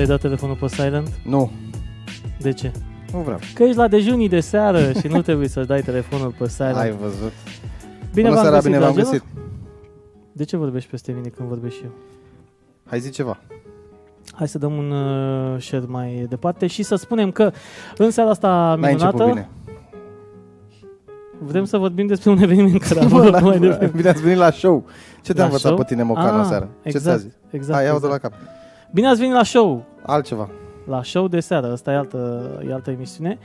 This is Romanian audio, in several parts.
să-i dau telefonul pe silent? Nu, De ce? nu vreau. Că ești la dejunii de seară și nu trebuie să-ți dai telefonul pe silent. Ai văzut. Bine Bună v-am seara, găsit, bine v-am dragilor. găsit. De ce vorbești peste mine când vorbesc și eu? Hai zi ceva. Hai să dăm un uh, share mai departe și să spunem că în seara asta N-ai început minunată bine. vrem să vorbim despre un eveniment care a avut loc mai devreme. Bine ați venit la show. Ce te-a La învățat show? pe tine Mocanu Ah, seara? Ce exact, ți-a zis? Exact, Hai, iau de exact. la cap. Bine ați venit la show! Altceva. La show de seară, asta e altă, e altă emisiune.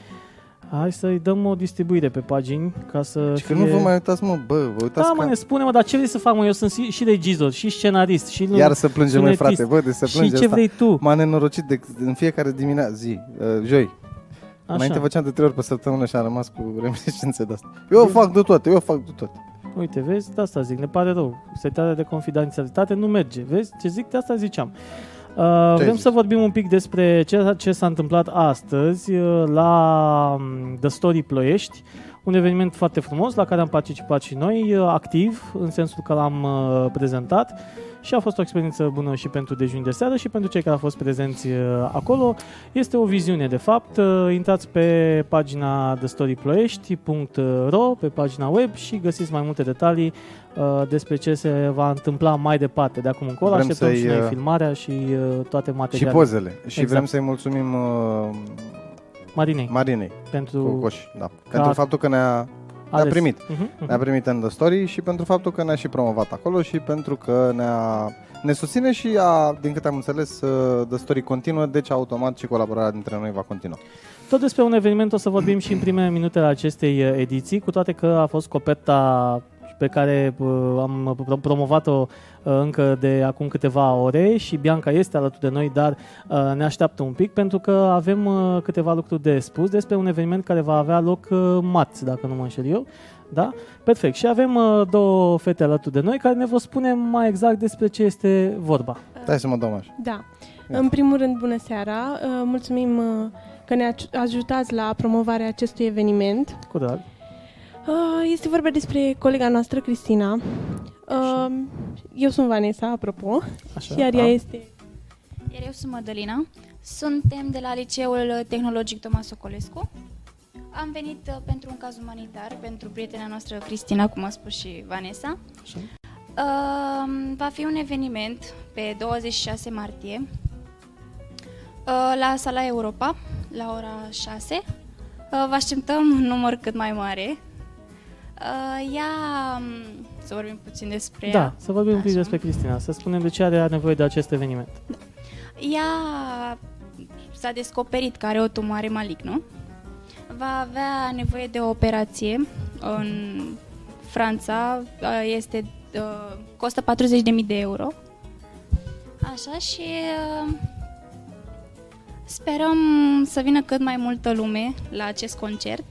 Hai să-i dăm o distribuire pe pagini ca să Și că fie... nu vă mai uitați, mă, bă, vă uitați Da, mă, ca... ne spune, mă, dar ce vrei să fac, mă? Eu sunt și și regizor, și scenarist, și... Iar să plângem, măi, sunetist. frate, bă, de să și plânge ce asta. vrei tu? M-a nenorocit de, în fiecare dimineață, zi, uh, joi. Înainte Așa. făceam de trei ori pe săptămână și am rămas cu reminiscențe de asta. Eu fac de toate, eu fac de toate. Uite, vezi, de asta zic, ne pare rău. Setarea de confidențialitate nu merge. Vezi ce zic? De asta ziceam. Uh, vrem zis? să vorbim un pic despre ce, ce s-a întâmplat astăzi uh, la um, The Story Ploiești, un eveniment foarte frumos la care am participat și noi, uh, activ, în sensul că l-am uh, prezentat și a fost o experiență bună și pentru dejun de seară și pentru cei care au fost prezenți uh, acolo. Este o viziune, de fapt. Uh, Intrați pe pagina thestoryploiești.ro, pe pagina web și găsiți mai multe detalii uh, despre ce se va întâmpla mai departe de acum încolo. Vrem Așteptăm să-i, și noi uh, filmarea și uh, toate Și materialele. pozele. Și Exact. vrem să-i mulțumim uh, Marinei, Marinei pentru cu coș, da. Pentru faptul că ne-a, ne-a ales. primit. Mhm, mhm. Ne-a primit în The Story și pentru faptul că ne-a și promovat acolo și pentru că ne-a, ne susține și a, din câte am înțeles, uh, The Story continuă, deci automat și colaborarea dintre noi va continua. Tot despre un eveniment o să vorbim și în primele minutele acestei uh, ediții, cu toate că a fost coperta pe care uh, am pro- promovat-o uh, încă de acum câteva ore și Bianca este alături de noi, dar uh, ne așteaptă un pic pentru că avem uh, câteva lucruri de spus despre un eveniment care va avea loc uh, marți, dacă nu mă înșel eu. Da? Perfect. Și avem uh, două fete alături de noi care ne vor spune mai exact despre ce este vorba. Hai să mă dau așa. Da. Ia. În primul rând, bună seara. Uh, Mulțumim uh, că ne aj- ajutați la promovarea acestui eveniment. Cu drag. Uh, Este vorba despre colega noastră, Cristina. Uh, Eu sunt Vanessa, apropo, Așa. iar ea da. este... Iar eu sunt Mădălina. Suntem de la Liceul Tehnologic Tomas Socolescu. Am venit uh, pentru un caz umanitar, pentru prietena noastră Cristina, cum a spus și Vanessa. Așa. Uh, va fi un eveniment pe 26 martie uh, la Sala Europa, la ora 6. Uh, vă așteptăm un număr cât mai mare. Uh, ea, um, să vorbim puțin despre Da, ea. să vorbim un pic Așa. despre Cristina, să spunem de ce are nevoie de acest eveniment. Ea s-a descoperit că are o tumoare malignă. Va avea nevoie de o operație în Franța. uh, Este, uh, costă 40.000 de euro. Așa și uh, sperăm să vină cât mai multă lume la acest concert.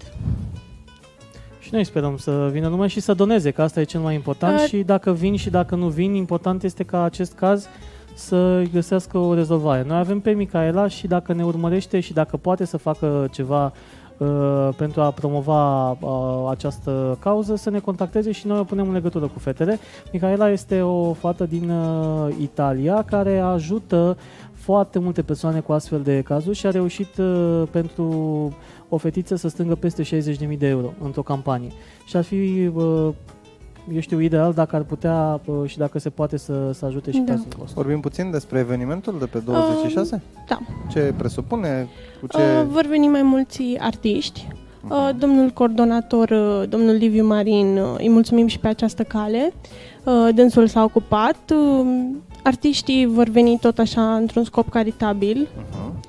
Și noi sperăm să vină lumea și să doneze, că asta e cel mai important Uh, și dacă vin și dacă nu vin, important este ca acest caz să găsească o rezolvare. Noi avem pe Micaela și dacă ne urmărește și dacă poate să facă ceva uh, pentru a promova uh, această cauză, să ne contacteze și noi o punem în legătură cu fetele. Micaela este o fată din uh, Italia care ajută foarte multe persoane cu astfel de cazuri și a reușit uh, pentru o fetiță să strângă peste 60.000 de euro într-o campanie. Și ar fi, uh, eu știu, ideal dacă ar putea uh, și dacă se poate să, să ajute și Da. cazul vostru. Vorbim puțin despre evenimentul de pe 26? da. Ce presupune? Cu ce... Uh, Vor veni mai mulți artiști. Uh, Domnul coordonator, uh, domnul Liviu Marin, uh, îi mulțumim și pe această cale. Uh, Dânsul s-a ocupat. Uh, Artiștii vor veni tot așa într-un scop caritabil. Uh-huh.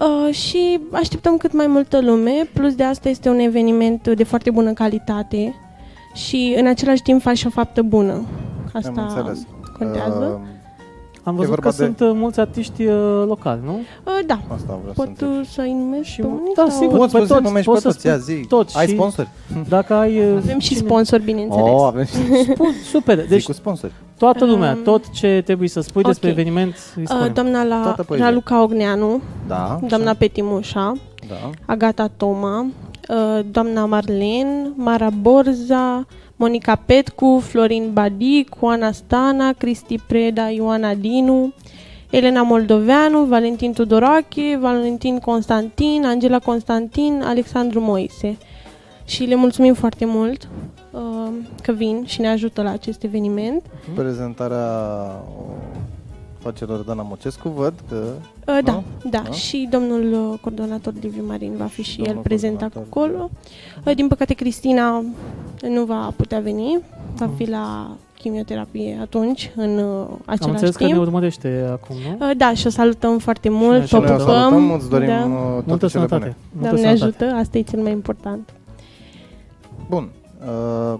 Uh, și așteptăm cât mai multă lume. Plus de asta este un eveniment de foarte bună calitate și în același timp faci o faptă bună. Am Asta înțeles. contează. Uh, Am E văzut vorba că de- sunt uh, mulți artiști uh, locali, nu? Uh, da, asta vreau pot să întreb. uh, să-i numesc Și- pe unii? da, sau- sigur. Poți pe să toți, numești poți pe să toți, ia spui zi. toți Ai și- sponsori? Dacă ai... uh, Avem și cine- sponsori, bineînțeles. Oh, avem și Spun, super, deci, deci cu sponsori. toată lumea, Um, tot ce trebuie să spui despre ok. eveniment, îi Uh, spunem. doamna la Toată poezia. Raluca Ogneanu, Da, doamna Petimușa, da. Agata Toma, uh, doamna Marlen, Mara Borza, Monica Petcu, Florin Badic, Oana Stana, Cristi Preda, Ioana Dinu, Elena Moldoveanu, Valentin Tudorache, Valentin Constantin, Angela Constantin, Alexandru Moise. Și le mulțumim foarte mult uh, că vin și ne ajută la acest eveniment. Prezentarea o, face Loredana Mocescu, văd că... Uh, da, Nu? da, Da? și domnul uh, coordonator Liviu Marin va fi și Domnul el prezent coordonator. acolo. Uh, din păcate Cristina nu va putea veni, va Mhm. fi la chimioterapie atunci, în uh, Am același înțeles că timp. ne urmărește acum, nu? Uh, Da, și o salutăm foarte Și mult, Și o noi o pupăm. salutăm, îți dorim da. da. toate Multă cele sănătate. bune. Multă Doamne sănătate. ajută, asta e cel mai important. Bun. Uh,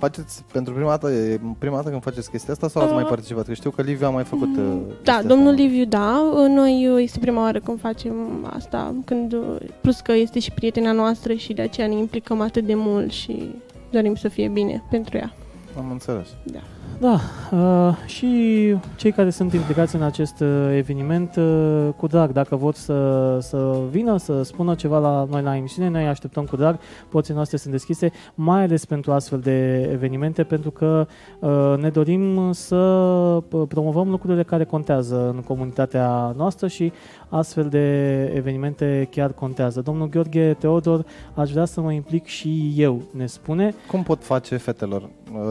faceți pentru prima dată, e prima dată când faceți chestia asta sau ați Uh, mai participat? Că știu că Liviu a mai făcut uh, Da, chestia domnul asta. Liviu, da. Uh, Noi uh, este prima oară când facem asta, când, uh, plus că este și prietena noastră și de aceea ne implicăm atât de mult și dorim să fie bine pentru ea. Am înțeles. Da, uh, și cei care sunt implicați în acest uh, eveniment, uh, cu drag, dacă vor să, să vină, să spună ceva la noi la emisiune, noi așteptăm cu drag, porțile noastre sunt deschise, mai ales pentru astfel de evenimente, pentru că uh, ne dorim să uh, promovăm lucrurile care contează în comunitatea noastră și astfel de evenimente chiar contează. Domnul Gheorghe Teodor, aș vrea să mă implic și eu, ne spune. Cum pot face fetelor, uh,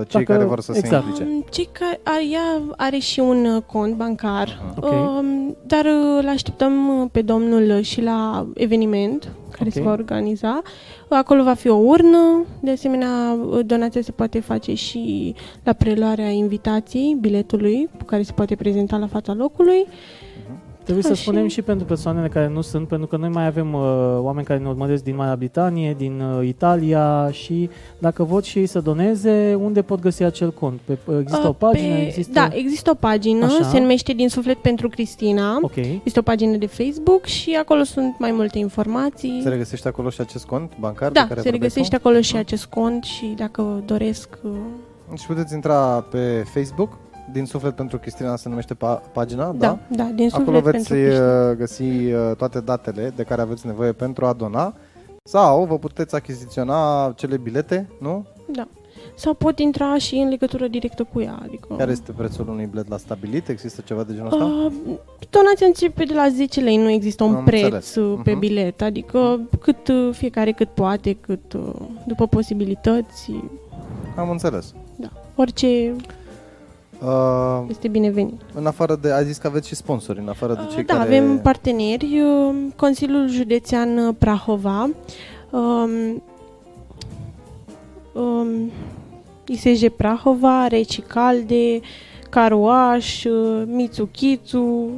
cei Dacă- care vor să exact. se implice? Um, Cei care, a, ea are și un uh, cont bancar, Ok. um, dar uh, îl așteptăm uh, pe domnul uh, și la eveniment care Ok. se va organiza. Acolo va fi o urnă, de asemenea uh, donația se poate face și la preluarea invitației, biletului pe care se poate prezenta la fața locului. Trebuie Da, să spunem și- și pentru persoanele care nu sunt, pentru că noi mai avem uh, oameni care ne urmăresc din Marea Britanie, din uh, Italia și dacă vor și ei să doneze, unde pot găsi acel cont? Pe, uh, există Uh, o pagină? Pe, Există... Da, există o pagină, Așa. se numește Din Suflet pentru Cristina. Ok. Este o pagină de Facebook și acolo sunt mai multe informații. Se regăsește acolo și acest cont bancar? Da, pe care se vorbeai regăsește tu? acolo și acest cont și dacă doresc... uh, Și puteți intra pe Facebook, din suflet pentru Cristina se numește pa- pagina, Da, da, din suflet Acolo veți pentru Cristina. uh, găsi uh, toate datele de care aveți nevoie pentru a dona sau vă puteți achiziționa cele bilete, nu? Da. Sau pot intra și în legătură directă cu ea. Adică, Care este prețul unui bilet la stabilit? Există ceva de genul ăsta? Uh, donația începe de la 10 lei, nu există un Am preț înțeles. uh, pe Mhm. bilet, adică cât uh, fiecare cât poate, cât uh, după posibilități, Am înțeles. da. Orice Uh, este binevenit. în afară de, ai zis că aveți și sponsori, în afară de cei da, care... avem parteneri, uh, Consiliul Județean uh, Prahova, um, um, ISJ Prahova, Recicalde, Caruaș, uh, Mitsukizu, uh,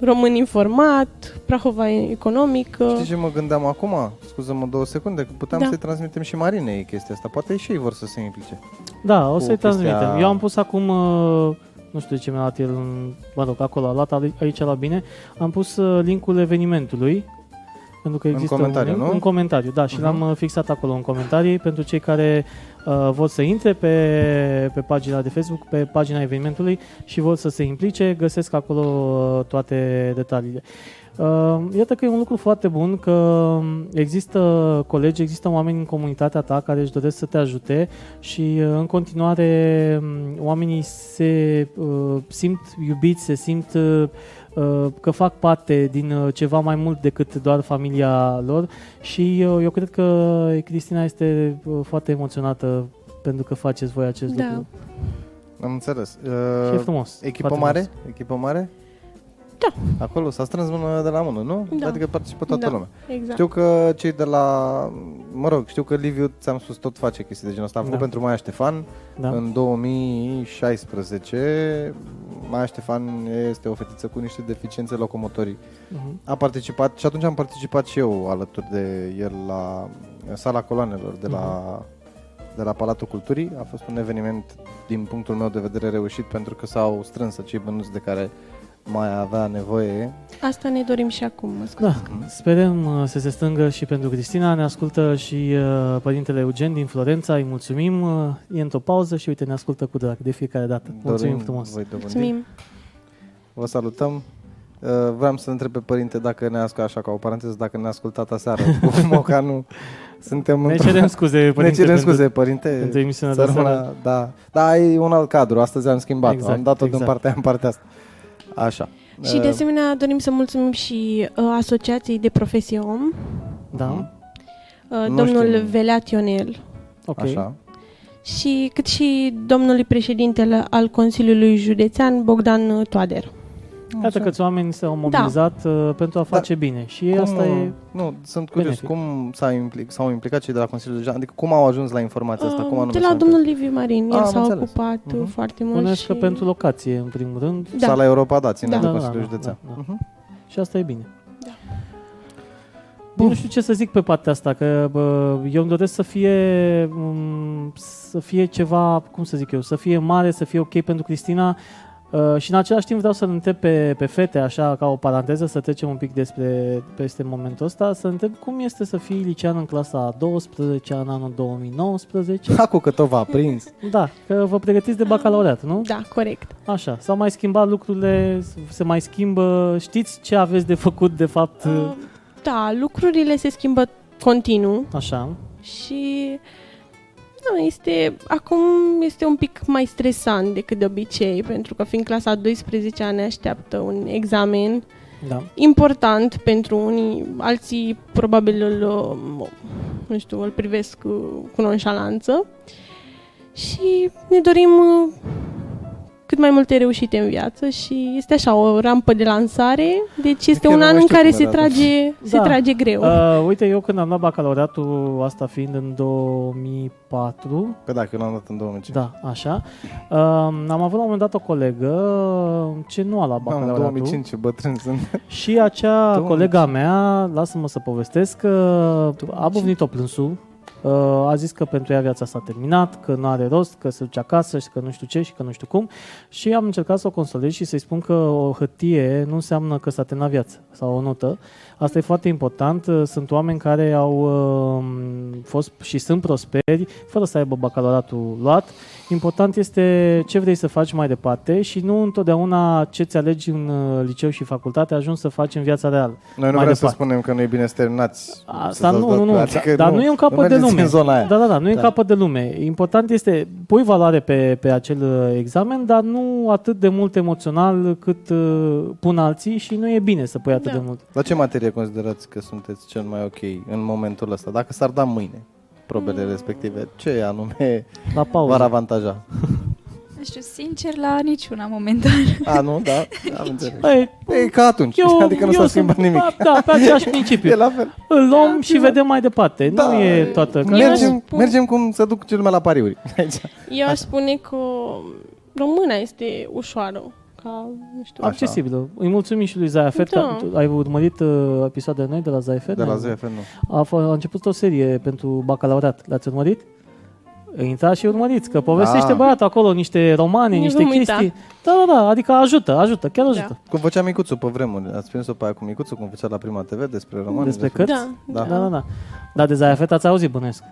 Român Informat, Prahova Economică. Știi ce mă gândeam acum? Scuză-mă două secunde, că puteam Da. să-i transmitem și Marinei chestia asta. Poate și ei vor să se implice. Da, o Cu să-i chestia- transmitem. Eu am pus acum, uh, nu știu de ce mi-a dat el, în, mă rog, acolo, a luat ali- aici la bine, am pus uh, linkul evenimentului, pentru că În există comentariu, un link, nu? în comentariu, da, și Mhm. l-am uh, fixat acolo în comentarii pentru cei care uh, vor să intre pe, pe pagina de Facebook, pe pagina evenimentului și vor să se implice, găsesc acolo uh, toate detaliile. Uh, iată că e un lucru foarte bun că există colegi, există oameni în comunitatea ta care își doresc să te ajute și uh, în continuare um, oamenii se uh, simt iubiți, se simt uh, uh, că fac parte din uh, ceva mai mult decât doar familia lor și uh, eu cred că Cristina este uh, foarte emoționată pentru că faceți voi acest Da. lucru. Am înțeles. Și e Uh, frumos. echipă foarte mare? frumos. Echipă mare? Da. Acolo s-a strâns mână de la mână, nu? Da. Adică participă toată Da. lumea. Exact. Știu că cei de la... Mă rog, știu că Liviu, ți-am spus, tot face chestii de genul ăsta. A făcut Da. pentru Maia Ștefan Da. în 2016. Maia Ștefan este o fetiță cu niște deficiențe locomotorii. Mhm. A participat și atunci am participat și eu alături de el la sala coloanelor de la, de la Palatul Culturii. A fost un eveniment din punctul meu de vedere reușit pentru că s-au strâns acei bănuți de care mai avea nevoie. Asta ne dorim și acum, mă scuze. Da, sperăm uh, să se strângă și pentru Cristina. Ne ascultă și uh, părintele Eugen din Florența. Îi mulțumim. Uh, e într-o pauză și uite, ne ascultă cu drag de fiecare dată. Mulțumim Dorim frumos. Voi dobândi. Mulțumim. Vă salutăm. Uh, Vreau să întreb pe părinte dacă ne ascultă așa ca o paranteză, dacă ne-a ascultat aseară cu Mocanu. Suntem Ne într-o- cerem scuze, ne părinte, cerem pentru- scuze, părinte. pentru emisiunea Să de seară. rămână- da. da, e un alt cadru. Astăzi am schimbat. Exact, am dat-o exact. din partea aia în partea asta. Așa. Și de Uh, asemenea dorim să mulțumim și uh, Asociației de Profesie Om, Da, uh, Nu domnul știm. Velea Ionel ok. Așa. și cât și domnului președintele al Consiliului Județean, Bogdan Toader. Iată că oameni s-au mobilizat uh, pentru a face bine și Cum, asta e... Nu, sunt curios. benefic. Cum s-a implic, s-au implicat cei de la Consiliul Județean? Adică cum au ajuns la informația asta? Cum Uh, anume de la s-au domnul Liviu Marin, el Ah, am s-a înțeles. ocupat uh, Mhm. foarte mult Bănuiesc și... că pentru locație, în primul rând. implicat? Da. Sala Europa, da, ține Da. de Da, Consiliul da, da, Județean. da, da. Mhm. Și asta e bine. Da. Bun. Nu știu ce să zic pe partea asta, că bă, eu îmi doresc să fie, m, să fie ceva, cum să zic eu, să fie mare, să fie ok pentru Cristina uh, și în același timp vreau să-l întreb pe, pe fete, așa ca o paranteză, să trecem un pic despre peste momentul ăsta, să întreb cum este să fii licean în clasa a 12 în anul 2019. Acu că tot v-a prins. Da, că vă pregătiți de bacalaureat, nu? Da, corect. Așa, s-au mai schimbat lucrurile, se mai schimbă, știți ce aveți de făcut de fapt, Uh, da, lucrurile se schimbă continuu așa, și da, este, acum este un pic mai stresant decât de obicei, pentru că fiind clasa a 12 ne așteaptă un examen da. important pentru unii, alții probabil îl, uh, nu știu, îl privesc uh, cu nonșalanță și ne dorim uh, cât mai multe reușite în viață și este așa o rampă de lansare, deci este Chiar un nu an mai în știu care cum se arată. trage, se Da. trage greu. Uh, uite, eu când am luat bacalaureatul, asta fiind în 2004, Pe dacă eu l-am dat în 2005. da, așa, uh, am avut la un moment dat o colegă ce nu a luat Mamă, în bacalaureatul 2005 ce bătrân sunt. și acea 2005. colega mea, lasă-mă să povestesc, că a buvnit-o plânsul, uh, a zis că pentru ea viața s-a terminat, că nu are rost, că se duce acasă și că nu știu ce și că nu știu cum și am încercat să o consolez și să-i spun că o hârtie nu înseamnă că s-a terminat viața sau o notă. Asta e foarte important. Sunt oameni care au uh, fost și sunt prosperi fără să aibă bacalaureatul luat. Important este ce vrei să faci mai departe și nu întotdeauna ce ți alegi în uh, liceu și facultate ajungi să faci în viața reală. Noi nu Mai vrem să departe. spunem că nu e bine să terminați. Asta să nu, dați nu, nu, dați- adică dar nu e un capăt de mergeți lume. în zona aia. Da, da, da, nu e Da. capăt de lume. Important este, pui valoare pe, pe acel uh, examen, dar nu atât de mult emoțional cât uh, pun alții și nu e bine să pui atât Da. de mult. La ce materie considerați că sunteți cel mai ok în momentul ăsta? Dacă s-ar da mâine probele Mm. respective, ce anume La pauză. v-ar avantaja? Nu știu, sincer, la niciuna momentan. A, nu? Da? Am înțeles. Ei, E ca atunci, eu, adică nu eu s-a sunt- schimbat nimic. Da, da, pe același principiu. E la fel. Îl luăm și vedem mai departe. Da, nu e toată... Mergem, spun- mergem cum să duc cel mai la pariuri. Aici. Eu aș spune că româna este ușoară, ca, nu știu, Așa. accesibilă. Îi mulțumim și lui Zayafet. Da. că Ai urmărit uh, episoadele noi de la Zayafet? De la Ai- ZFN, nu. A, f- a început o serie pentru bacalaureat. L-ați urmărit? Intrați și urmăriți, că povestește Da. băiatul acolo niște romane, Nu niște vom uita. chestii. Da, da, da, adică ajută, ajută, chiar ajută. Cum făcea Micuțu pe vremuri. Ați prins-o pe aia cu Micuțu, cum făcea la Prima TV despre romani? Despre cărți? Da, Da. da, Da, da, da. Da, de Zayafet ați auzit, bănuiesc.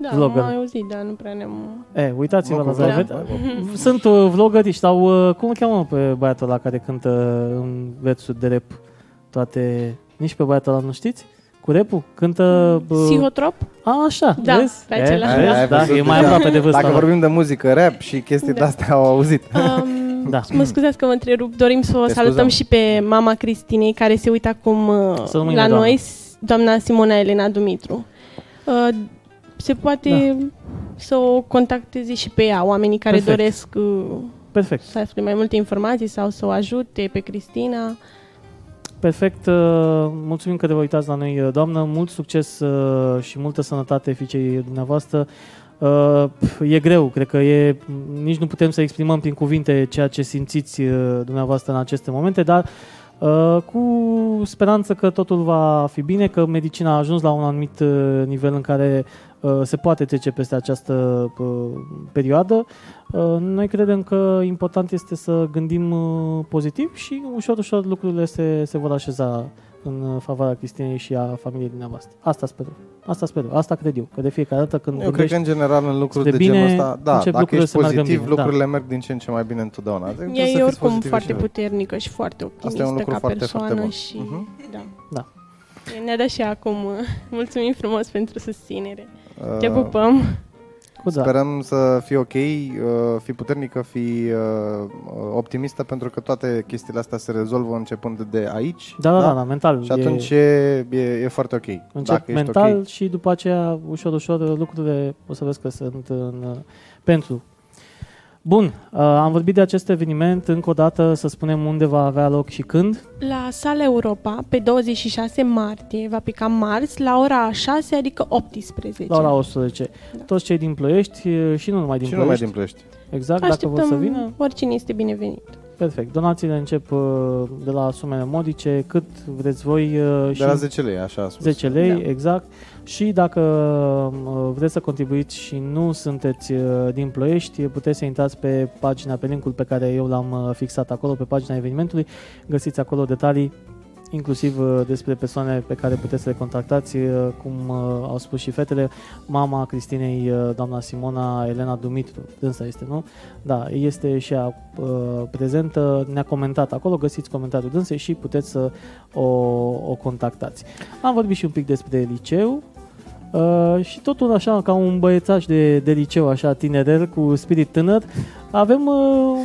Da, vlogger. am mai auzit, dar nu prea ne-am... E, uitați-vă la Vlogul, Zayafet. da. Sunt uh, vloggeri sau, uh, cum îl cheamă pe băiatul ăla care cântă în versuri de rap toate... Nici pe băiatul ăla nu știți? Cu repul? Cântă... uh, Psihotrop? A, așa, Da, vezi? pe E, acela. vezi? Ai- ai Da, văzut e mai deja. aproape de vârsta. Dacă lor. vorbim de muzică, rap și chestii Da. de-astea au auzit. Um, Da. Mă scuzați că vă întrerup, dorim să o Te salutăm scuzăm. și pe mama Cristinei, care se uită acum uh, Să rămâi, la doamnă. noi, s- doamna Simona Elena Dumitru. Uh, se poate să o contacteze și pe ea, oamenii care Perfect. doresc uh, Perfect. să afle mai multe informații sau să o ajute pe Cristina. Perfect, uh, mulțumim că te vă uitați la noi, uh, doamnă, mult succes uh, și multă sănătate fiicei dumneavoastră. Uh, pf, E greu, cred că e, nici nu putem să exprimăm prin cuvinte ceea ce simțiți uh, dumneavoastră în aceste momente, dar uh, cu speranță că totul va fi bine, că medicina a ajuns la un anumit uh, nivel în care uh, se poate trece peste această uh, perioadă. Uh, Noi credem că important este să gândim uh, pozitiv și ușor, ușor lucrurile se, se vor așeza în uh, favoarea Cristinei și a familiei dumneavoastră. Asta sper. Asta sper. Asta cred eu. Că de fiecare dată când Eu cred că în general în lucruri spre de genul bine, ăsta, da, încep dacă lucrurile ești să meargă pozitiv, bine, da. lucrurile merg din ce în ce mai bine întotdeauna. Adică Ea trebuie să e fiți oricum pozitivi foarte și voi. puternică și foarte Asta e optimistă un lucru ca foarte, persoană foarte bun. și Mhm. da. Da. Ne-a dat și ea acum uh, mulțumim frumos pentru susținere. Uh, Te pupăm! Cu drag. Sperăm să fii ok, uh, fii puternică, fii uh, optimistă, pentru că toate chestiile astea se rezolvă începând de aici. Da, da, da, da, mental. Și atunci e, e, e foarte ok. Încep Dacă ești mental ok. și după aceea, ușor, ușor, lucrurile o să vezi că sunt în, pentru. Bun, uh, am vorbit de acest eveniment, încă o dată să spunem unde va avea loc și când. La Sala Europa, pe 26 martie, va pica marți, la ora 6, adică 18. La ora 18. Toți cei din Ploiești uh, și nu numai din Și nu mai Ploiești. din Ploiești. Exact, dacă vor Așteptăm să vină, oricine este binevenit. Perfect. Donațiile încep uh, de la sumele modice, cât vreți voi uh, și De la 10 lei, așa a spus. 10 lei, Da. exact. Și dacă uh, vreți să contribuiți și nu sunteți uh, din Ploiești, puteți să intrați pe pagina, pe linkul pe care eu l-am uh, fixat acolo, pe pagina evenimentului. Găsiți acolo detalii inclusiv uh, despre persoane pe care puteți să le contactați, uh, cum uh, au spus și fetele, mama Cristinei, uh, doamna Simona Elena Dumitru, dânsa este, nu? Da, este și ea uh, prezentă, ne-a comentat acolo, găsiți comentariul dânsei și puteți să o, o contactați. Am vorbit și un pic despre liceu, Uh, și totul așa ca un băiețaș de, de liceu, așa tinerel, cu spirit tânăr, avem uh,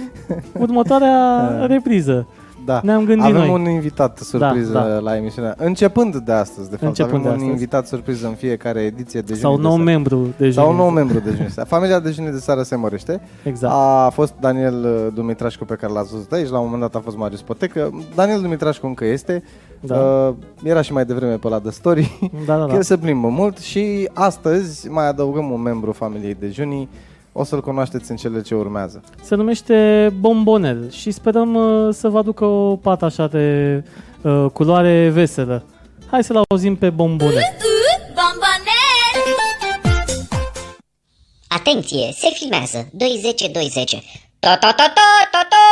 următoarea repriză. Da. Ne-am gândit Avem noi. un invitat surpriză Da, da. la emisiunea. Începând de astăzi, de fapt. Începând avem de un astăzi. invitat surpriză în fiecare ediție de Sau Juni nou de seară. membru de Sau un Juni. nou membru de Juni de seară. Familia de Juni de seară se mărește. Exact. A fost Daniel uh, Dumitrașcu pe care l-ați văzut aici, la un moment dat a fost Marius Potecă. Daniel Dumitrașcu încă este. Da. Uh, era și mai devreme pe la The Story. Da, da, Că da. El se plimbă mult și astăzi mai adăugăm un membru familiei de Juni. O să-l cunoașteți în cele ce urmează. Se numește Bombonel și sperăm uh, să vă aducă o pată așa de uh, culoare veselă. Hai să-l auzim pe Bombonel. Atenție, se filmează 210-210 To to to to to to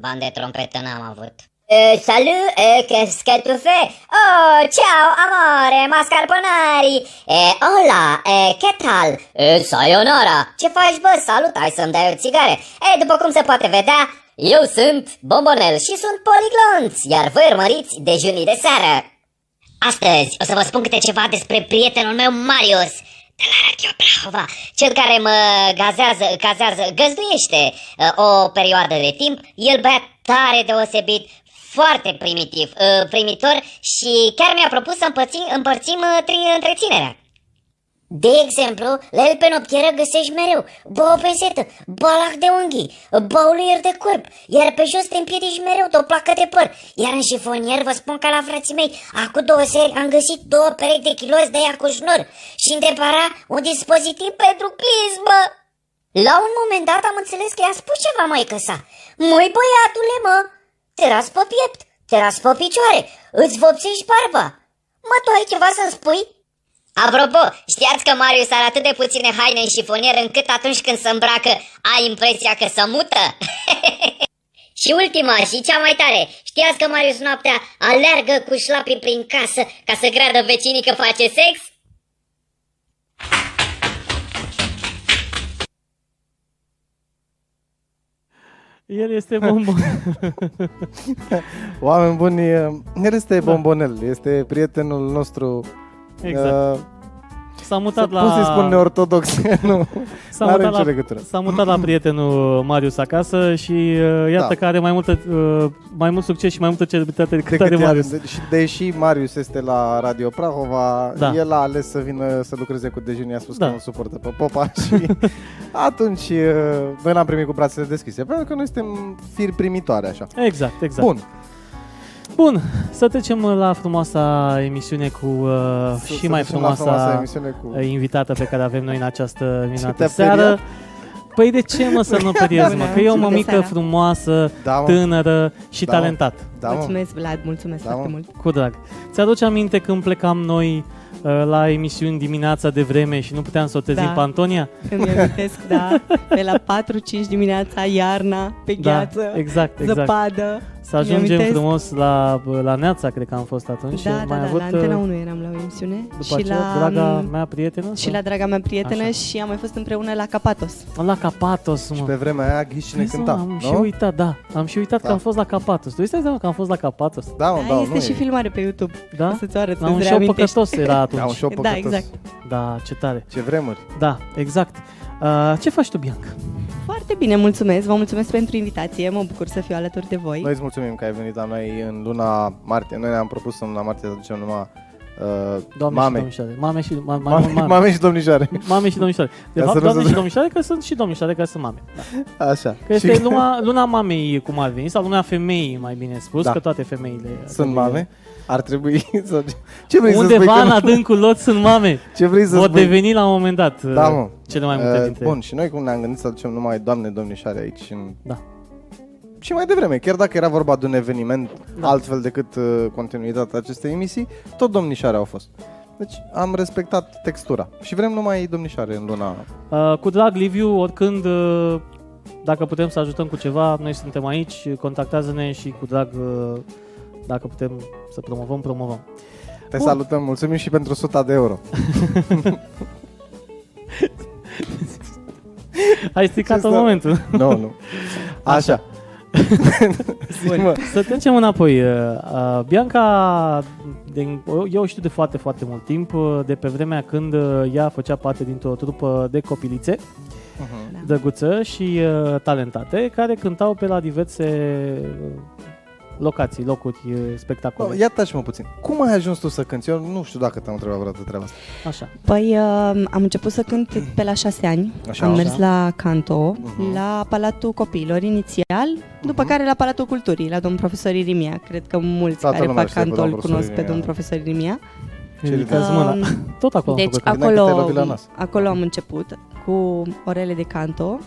Bani de trompetă n-am avut Uh, salut, uh, qu'est-ce que tu fais? Oh, ciao, amore, mascarponari uh, Hola, uh, che tal? Uh, sayonara Ce faci, bă? Salut, hai să-mi dai o țigare Eh, după cum se poate vedea, eu sunt Bombonel și sunt poliglonț Iar voi urmăriți dejunii de seară Astăzi o să vă spun câte ceva despre prietenul meu Marius de la Radio Prahova, cel care mă gazează, cazează, găzduiește uh, o perioadă de timp. El băiat tare deosebit, foarte primitiv, uh, primitor și chiar mi-a propus să împărțim, împărțim uh, tri- întreținerea. De exemplu, la el pe noptieră găsești mereu bă o pensetă, balac de unghii, baulier de corp, iar pe jos te împiedici mereu de o placă de păr. Iar în șifonier vă spun ca la frații mei, acum două seri am găsit două perechi de kilos de ea cu șnur și în depara un dispozitiv pentru clismă. La un moment dat am înțeles că i-a spus ceva mai sa. Măi băiatule mă, te ras pe piept, te ras pe picioare, îți vopsești barba. Mă, tu ai ceva să-mi spui? Apropo, știați că Marius are atât de puține haine în șifonier încât atunci când se îmbracă ai impresia că se mută? și ultima și cea mai tare, știați că Marius noaptea alergă cu șlapii prin casă ca să creadă vecinii că face sex? El este Bombonel. Oameni buni, uh, el este Bombonel, este prietenul nostru. Exact. Uh, S-a mutat Să- Cum să-i spun la... neortodox? nu, S-a n-are mutat, nicio la, legătură. s-a mutat la prietenul Marius acasă și uh, iată Da. că are mai, multă, uh, mai mult succes și mai multă celebritate decât Decât are ea, Marius. de, și deși Marius este la Radio Prahova, Da. el a ales să vină să lucreze cu Dejuni, a spus Da. că nu suportă pe Popa și atunci uh, noi l-am primit cu brațele deschise, pentru că noi suntem firi primitoare așa. Exact, exact. Bun, Bun, să trecem la frumoasa emisiune cu uh, să- și să mai ducem la frumoasa emisiune cu... uh, invitată pe care avem noi în această minunată te-a seară. periat? Păi de ce mă să nu periez, mă? Că e o Bună mămică seara. frumoasă, Da, mă. tânără și Da, mă. talentat. Da, mă. mulțumesc, Vlad, mulțumesc Da, foarte mă. mult. Cu drag. Ți-aduce aminte când plecam noi uh, la emisiuni dimineața de vreme și nu puteam să o trezim Da. pe Antonia? Îmi amintesc, da, pe la 4-5 dimineața, iarna, pe Da, gheață, exact, exact. zăpadă. Să ajungem Mi-amintesc. frumos la, la Neața, cred că am fost atunci. Da, Am da, mai da, avut, la Antena uh, 1 eram la o emisiune. După și aceea, la, draga mea prietenă? și sau? la draga mea prietenă Așa. și am mai fost împreună la Capatos. La Capatos, mă. Și pe vremea aia ghiși cine Vezi, mă, cânta, Am și nu? uitat, da. Am și uitat Da. că am fost la Capatos. Tu îți dai seama că am fost la Capatos? Da, mă, Da, da, este nu și e. filmare pe YouTube. Da? O să-ți o arăt, La un să-ți show reamintești. păcătos era atunci. Da, un show Da, păcătos. exact. Da, ce tare. Ce vremuri. Da, exact. Uh, ce faci tu, Bianca? Foarte bine, mulțumesc. Vă mulțumesc pentru invitație. Mă bucur să fiu alături de voi. Noi îți mulțumim că ai venit la noi în luna martie. Noi ne-am propus în luna martie să ducem numai uh, Doamne și mame. domnișoare. Mame și, ma, ma, Mame, mame, mame și domnișoare. mame și domnișoare. De Ca fapt, să nu doamne se- și domnișoare, că sunt și domnișoare care sunt mame. Da. Așa. Că este Și luna, luna mamei, cum ar veni, sau luna femeii, mai bine spus, Da. că toate femeile... sunt mame. Ar trebui să... Ce vrei să Undeva spui? în că- adâncul lor sunt mame. Ce vrei să Vor spui? deveni la un moment dat Da, uh, mă. cele mai multe Uh, dintre Bun, și noi cum ne-am gândit să aducem numai doamne domnișoare aici în... Da. Și mai devreme, chiar dacă era vorba de un eveniment Da. altfel decât uh, continuitatea acestei emisii, tot domnișoare au fost. Deci am respectat textura. Și vrem numai domnișoare în luna... Uh, cu drag, Liviu, oricând, uh, dacă putem să ajutăm cu ceva, noi suntem aici, contactează-ne și cu drag, uh, dacă putem să promovăm, promovăm. Te Bun. salutăm, mulțumim și pentru 100 de euro. Ai stricat Ce în să- momentul. Nu, nu. Așa. Bun. Să trecem înapoi. Uh, uh, Bianca, de, eu o știu de foarte, foarte mult timp, uh, de pe vremea când uh, ea făcea parte dintr-o trupă de copilițe, Mhm. Da. drăguță și uh, talentate, care cântau pe la diverse uh, locații, locuri uh, spectacole. Ia taci mă puțin. Cum ai ajuns tu să cânti? Eu nu știu dacă te-am întrebat vreodată treaba asta. Așa. Păi uh, am început să cânt pe la șase ani. Așa, am așa. mers la canto, Mhm. la Palatul Copiilor inițial, după Mhm. care la Palatul Culturii, la domnul profesor Irimia. Cred că mulți Toată care lumea fac știe pe canto îl domnul cunosc profesor pe Irimia. domnul profesor Irimia. Ridicați mâna. Um, Tot acolo am Deci făcut. Bine că te-ai acolo, lovit la nas. acolo am început cu orele de canto.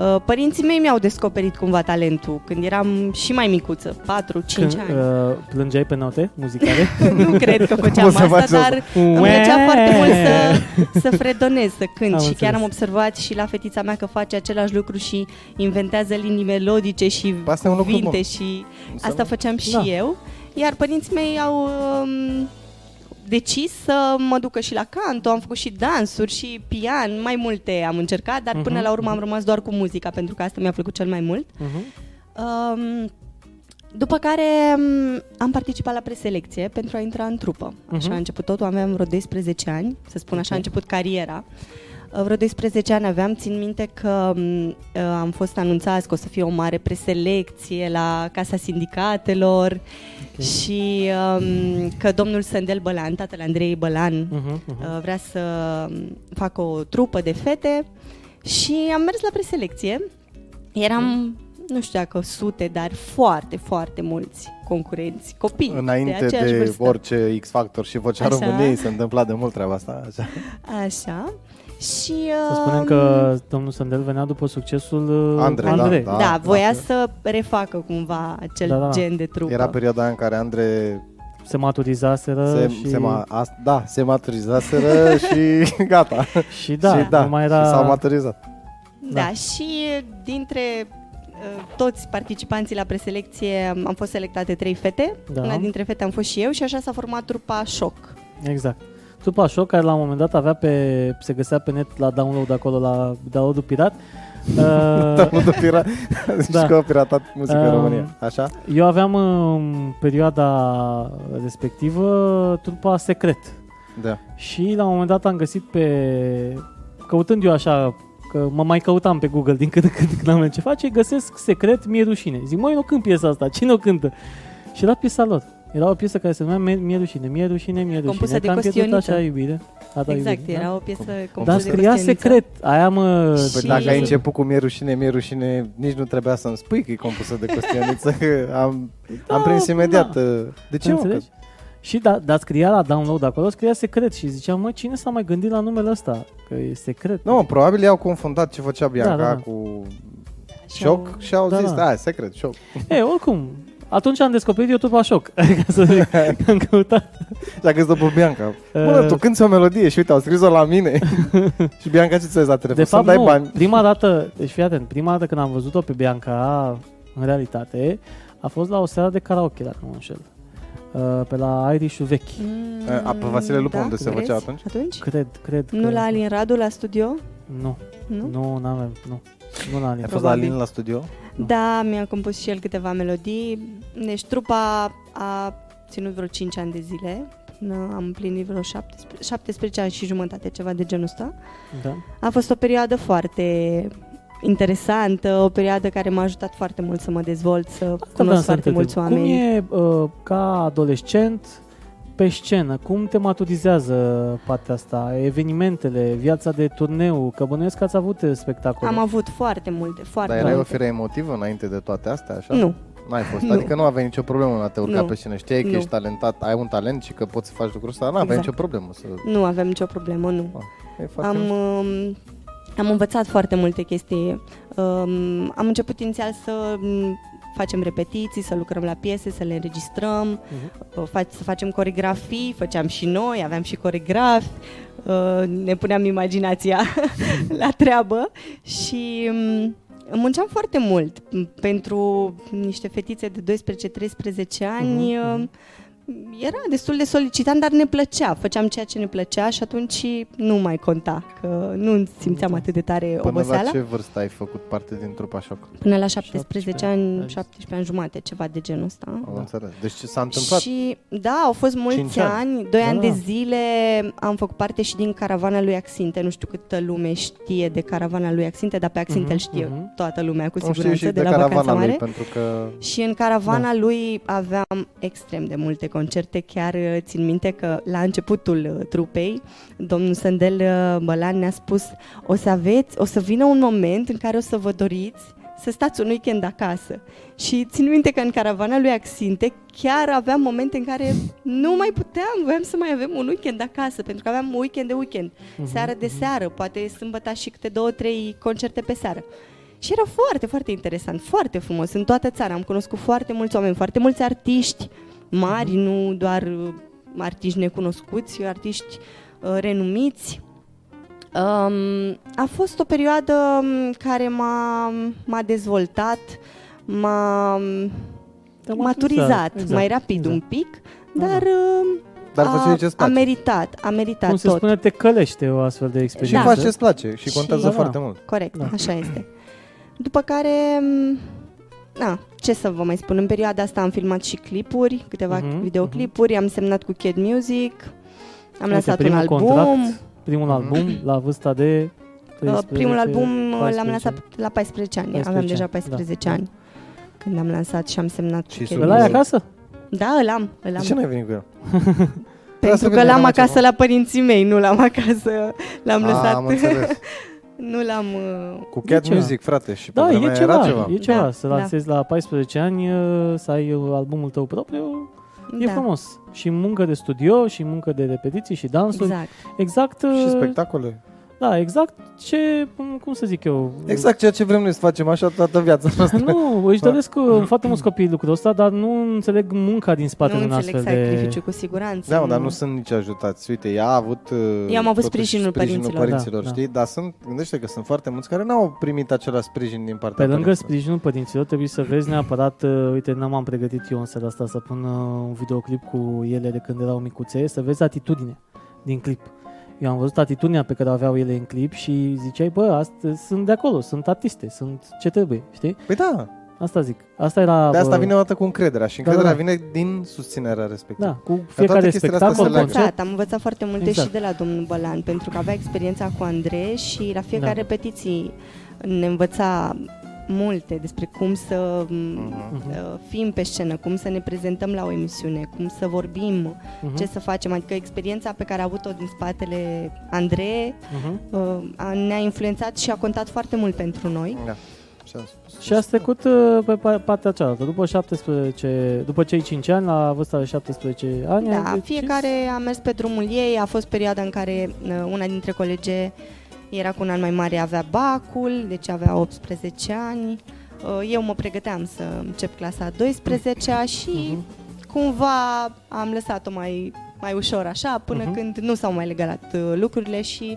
Uh, Părinții mei mi-au descoperit cumva talentul când eram și mai micuță, 4-5 Când, ani. uh, plângeai pe note muzicale? nu cred că făceam Cum să faci asta, asta? dar îmi plăcea foarte mult să, să fredonez, să cânt Am și înțeles. chiar am observat și la fetița mea că face același lucru și inventează linii melodice și Păi asta e un lucru cuvinte bun. și Să asta nu- făceam și Da. eu. Iar părinții mei au um, decis să mă ducă și la canto, am făcut și dansuri și pian, mai multe am încercat, dar până Mhm, la urmă am mhm. rămas doar cu muzica pentru că asta mi-a plăcut cel mai mult. Uh-huh. Um, după care um, am participat la preselecție pentru a intra în trupă. Așa Mhm. a început totul, aveam vreo 12 ani, să spun așa, Ok. a început cariera. Uh, Vreo 12 ani aveam, țin minte că um, uh, am fost anunțați că o să fie o mare preselecție la Casa Sindicatelor Ok. și um, că domnul Sândel Bălan, tatăl Andrei Bălan, Uh-huh. Uh-huh. uh, vrea să um, facă o trupă de fete și am mers la preselecție. Eram, nu știu dacă sute, dar foarte, foarte mulți concurenți, copii Înainte de aceeași de vârstă. orice X-Factor și Vocea Așa. României se întâmpla de mult treaba asta. Așa. Așa. Și Să spunem um, că domnul Sandel venea după succesul uh, Andrei, Andrei. da, da, voia da. să refacă cumva acel Da, da, da. gen de trupă. Era perioada aia în care Andre Se maturizaseră se, și, se ma, a, da, se maturizaseră și gata. și da, și, da nu mai era... și s-au maturizat. Da, Da. și dintre uh, toți participanții la preselecție am fost selectate trei fete. Da. Una dintre fete am fost și eu și așa s-a format trupa Șoc. Exact. Trupa Shock, care la un moment dat avea pe, se găsea pe net la download acolo, la downloadul pirat. Da, Uh, nu de pira... Zici Da. că a piratat muzica în Um, România. Așa? eu aveam în perioada respectivă trupa Secret. Da. Și la un moment dat am găsit pe... Căutând eu așa, că mă mai căutam pe Google din când în când când am ce face, găsesc secret, mi-e rușine. Zic, măi, nu cânt piesa asta, cine o cântă? Și era piesa lor. Era o piesă care se numea Mie, mie rușine, mie rușine, mie rușine. Compusă de Că am pierdut Costioniță. așa iubire. A ta exact, iubire, era o piesă Dar compusă Dar de scria Costioniță. secret. Aia mă... Păi Și- dacă ai început cu mie rușine, mie rușine, nici nu trebuia să-mi spui că e compusă de Costioniță, că am, am prins Da, imediat. da. uh, De ce, mă? Că- Înțelegi? Și da, dar scria la download acolo, scria secret și ziceam, mă, cine s-a mai gândit la numele ăsta? Că e secret. Nu, mă, probabil i-au confundat ce făcea Bianca Da, da, da. cu Și au- șoc și au Da, zis, da. da, secret, șoc. E, oricum, atunci am descoperit YouTube la șoc. Ca să zic, că am căutat. Și a găsit după Bianca. Bă, Uh, tu cânti o melodie și uite, au scris-o la mine. și Bianca ce ți-a zis la telefon? De Să-mi fapt, dai nu. bani. Prima dată, deci fii atent, prima dată când am văzut-o pe Bianca, în realitate, A fost la o seară de karaoke, dacă nu mă înșel. Uh, pe la Irish-ul vechi. Mm, A, pe Vasile Lupu, unde se crezi? făcea atunci? Atunci? Cred, cred. Nu că... la Alin Radu, la studio? Nu, Nu? nu, n-avem, nu. Nu la Alin. A fost la Probabil. Alin la studio? Da, mi-a compus și el câteva melodii. Deci trupa a ținut vreo 5 ani de zile. Până am împlinit vreo 17, 17 ani și jumătate, ceva de genul ăsta. Da. A fost o perioadă foarte interesantă, o perioadă care m-a ajutat foarte mult să mă dezvolt, să Asta vreau cunosc să foarte întreb. mulți oameni. Cum e uh, ca adolescent pe scenă? Cum te maturizează partea asta? Evenimentele, viața de turneu? Că bănuiesc că ați avut uh, spectacole. Am avut foarte multe, foarte Dar erai o multe. fire emotivă înainte de toate astea, așa? Nu, N-ai fost. Nu. Adică nu aveai nicio problemă în a te urca Nu. pe scenă. Știai că Nu. ești talentat, ai un talent și că poți să faci lucrul ăsta, dar n-aveai Exact. nicio problemă să... nu avem nicio problemă, nu. E foarte Am, um, am învățat foarte multe chestii. Um, am început inițial să um, facem repetiții, să lucrăm la piese, să le înregistrăm, Mhm. uh, fac- să facem coregrafii, făceam și noi, aveam și coregrafi, uh, ne puneam imaginația la treabă și um, munceam foarte mult pentru niște fetițe de 12-13 ani. Mhm, mhm. Uh, Era destul de solicitant, dar ne plăcea. Făceam ceea ce ne plăcea și atunci nu mai conta, că nu simțeam Da. atât de tare Până oboseala. la ce vârstă ai făcut parte din trupa șoc? Până la 17 17 ani, ani. 17 ani jumate, ceva de genul ăsta. Am înțeles. Deci ce s-a întâmplat? Și da, au fost mulți Cinci ani. ani, 2 Da. ani de zile am făcut parte și din caravana lui Axinte. Nu știu câtă lume știe de caravana lui Axinte, dar pe Axinte Mhm, îl știe mhm. toată lumea cu Nu știu siguranță și de, de, la Vacanța caravana Mare. lui, pentru că Și în caravana lui aveam extrem de multe concerte, chiar uh, țin minte că la începutul uh, trupei, domnul Sândel uh, Bălan ne-a spus o să aveți, o să vină un moment în care o să vă doriți să stați un weekend acasă. Și țin minte că în caravana lui Axinte chiar aveam momente în care nu mai puteam, voiam să mai avem un weekend acasă, pentru că aveam weekend de weekend, Mhm, seară de seară, poate sâmbătă și câte două, trei concerte pe seară. Și era foarte, foarte interesant, foarte frumos. În toată țara am cunoscut foarte mulți oameni, foarte mulți artiști mari, nu doar uh, artiști necunoscuți, artiști uh, renumiți. Um, a fost o perioadă um, care m-a, m-a dezvoltat, m-a Te-a maturizat exact, mai rapid exact. un pic, Da, dar, um, Dar a, făceai ce-ți a place. meritat, a meritat Cum se tot. spune, te călește o astfel de Și experiență. faci ce-ți place și Și- contează Da, da. foarte mult. Corect, Da. așa este. După care, m, na, ce să vă mai spun, în perioada asta am filmat și clipuri, câteva Mhm, videoclipuri, am semnat cu Kid Music, am Uite, lansat un primul album. contract, primul Mhm. album la vârsta de Uh, 13, primul album uh, 14 l-am lansat la 14 ani, 14 aveam deja ani, 14 da. ani când am lansat și am semnat Și cu Kid sub- Îl ai Music. acasă? Da, îl am, îl De am. ce n-ai venit cu el? Trebuia să Pentru că vedem l-am la acasă ceva. la părinții mei, nu l-am acasă, l-am A, lăsat. am înțeles. nu l-am... uh, Cu Cat ceva. Music, frate, și pe Da, vremea e ceva, era ceva. e ceva. Da, să da. lansezi la 14 ani, uh, să ai uh, albumul tău propriu, e da, frumos. Și muncă de studio, și muncă de repetiții, și dansuri. Exact. Exact, uh, Și spectacole. Da, exact ce, cum să zic eu... Exact ceea ce vrem noi să facem așa toată viața noastră. Nu, își doresc uh, foarte mulți copii lucrul ăsta, dar nu înțeleg munca din spatele nu unui înțeleg astfel de... sacrificiu, cu siguranță. Da, mă, dar nu sunt nici ajutați. Uite, ea a avut uh, Eu am avut totuși sprijinul părinților. părinților Da, da. știi? Dar sunt, gândește că sunt foarte mulți care n-au primit același sprijin din partea Pe lângă părinților. sprijinul părinților, trebuie să vezi neapărat, uh, uite, n-am am pregătit eu în seara asta să pun uh, un videoclip cu ele de când erau micuțe, să vezi atitudine din clip. Eu am văzut atitudinea pe care o aveau ele în clip și ziceai, bă, asta, sunt de acolo, sunt artiste, sunt ce trebuie, știi? Păi da, Asta zic. Asta era... de asta bă, vine o dată cu încrederea și Da, încrederea da. vine din susținerea respectivă. Da, cu toate fiecare chestiile astea spectacol, se leagă. concert. Exact, am învățat foarte multe Exact. și de la domnul Bălan, pentru că avea experiența cu Andrei și la fiecare Da. repetiții ne învăța multe despre cum să Mhm. uh, fim pe scenă, cum să ne prezentăm la o emisiune, cum să vorbim, Mhm, ce să facem. Adică experiența pe care a avut-o din spatele Andrei mhm. uh, a- ne-a influențat și a contat foarte mult pentru noi. Da. Și am spus. Și ați trecut uh, pe pa- partea cealaltă. După 17, după cei 5 ani, la vârsta de 17 ani, ai Da, decis- fiecare a mers pe drumul ei, a fost perioada în care uh, una dintre colege era cu un an mai mare, avea bacul, deci avea 18 ani. Uh, Eu mă pregăteam să încep clasa a 12-a și Mhm. cumva am lăsat-o mai, mai ușor așa, până Mhm. când nu s-au mai legat uh, lucrurile și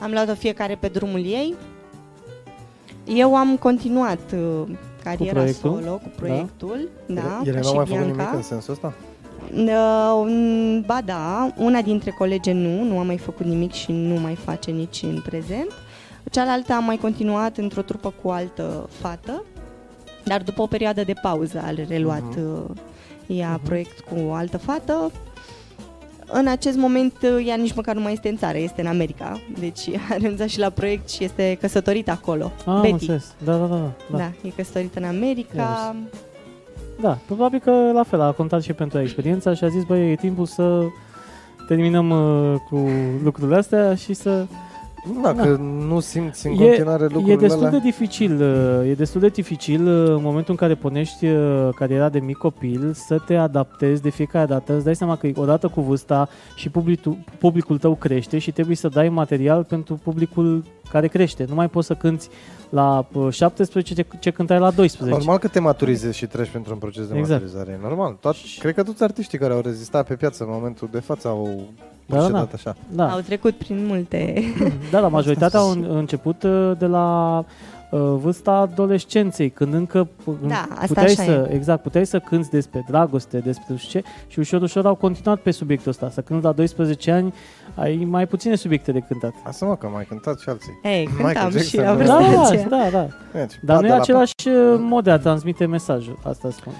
am luat-o fiecare pe drumul ei. Eu am continuat uh, cariera proiectul. solo, cu proiectul, da, Ele ca n-au și mai făcut Bianca. nimic în sensul ăsta? Uh, mm, ba da, una dintre colege nu, nu a mai făcut nimic și nu mai face nici în prezent. Cealaltă a mai continuat într-o trupă cu altă fată, dar după o perioadă de pauză a reluat uh ea proiect cu o altă fată. În acest moment uh, ea nici măcar nu mai este în țară, este în America, deci a renunțat și la proiect și este căsătorită acolo. Ah, am Betty. înțeles. Da, da, da. da. Da. da, e căsătorită în America. Da, probabil că la fel a contat și pentru experiența și a zis, băi, e timpul să terminăm uh, cu lucrurile astea și să... Da, Da. că nu simți în E- continuare E lucrurile destul de alea. dificil, uh, e destul de dificil uh, în momentul în care pornești uh, cariera de mic copil să te adaptezi de fiecare dată. Îți dai seama că odată cu vârsta și publicul, publicul tău crește și trebuie să dai material pentru publicul care crește. Nu mai poți să cânti la uh, 17 ce, ce cântai la 12. Normal că te maturizezi și treci pentru un proces de Exact. maturizare. E normal. Toat, cred că toți artiștii care au rezistat pe piață în momentul de față au Da, da, procedat da. așa. Da. Au trecut prin multe... Da, la majoritatea au în- început uh, de la uh, vârsta adolescenței, când încă uh, Da, asta puteai așa să, e. exact, puteai să cânti despre dragoste, despre nu știu ce, și ușor, ușor au continuat pe subiectul ăsta. Să cânti la 12 ani, ai mai puține subiecte de cântat. Asta mă, că mai cântat și alții. Ei, Michael cântam și Jackson, la da. vârsta Da, aceea. da, da. Deci, Dar da, nu de e la- același uh, mod de a transmite mesajul, asta spun.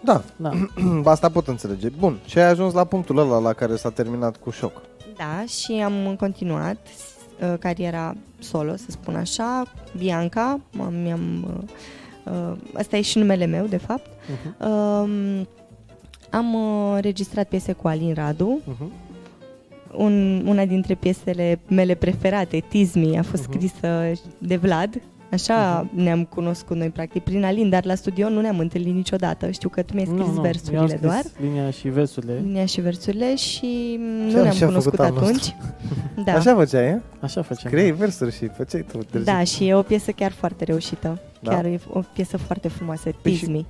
Da, Da. asta pot înțelege. Bun, și ai ajuns la punctul ăla la care s-a terminat cu șoc. Da, și am continuat uh, cariera solo, să spun așa, Bianca, m- mi-am... Uh, uh, asta e și numele meu, de fapt. Uh-huh. Um, am uh, registrat piese cu Alin Radu. Uh-huh. Un, una dintre piesele mele preferate, Tizmi, a fost Mhm. scrisă de Vlad. Așa ne-am cunoscut noi, practic, prin Alin, dar la studio nu ne-am întâlnit niciodată. Știu că tu mi-ai scris Nu, nu, eu am versurile scris doar. linia și versurile. Linia și versurile și nu Ce-am ne-am și-a cunoscut făcut anul atunci. Da. Așa făceai, e? Așa făceam. Scriei versuri și făceai tu. târziu. Da, și e o piesă chiar foarte reușită. Da? Chiar e o piesă foarte frumoasă. Păi și- Tizmi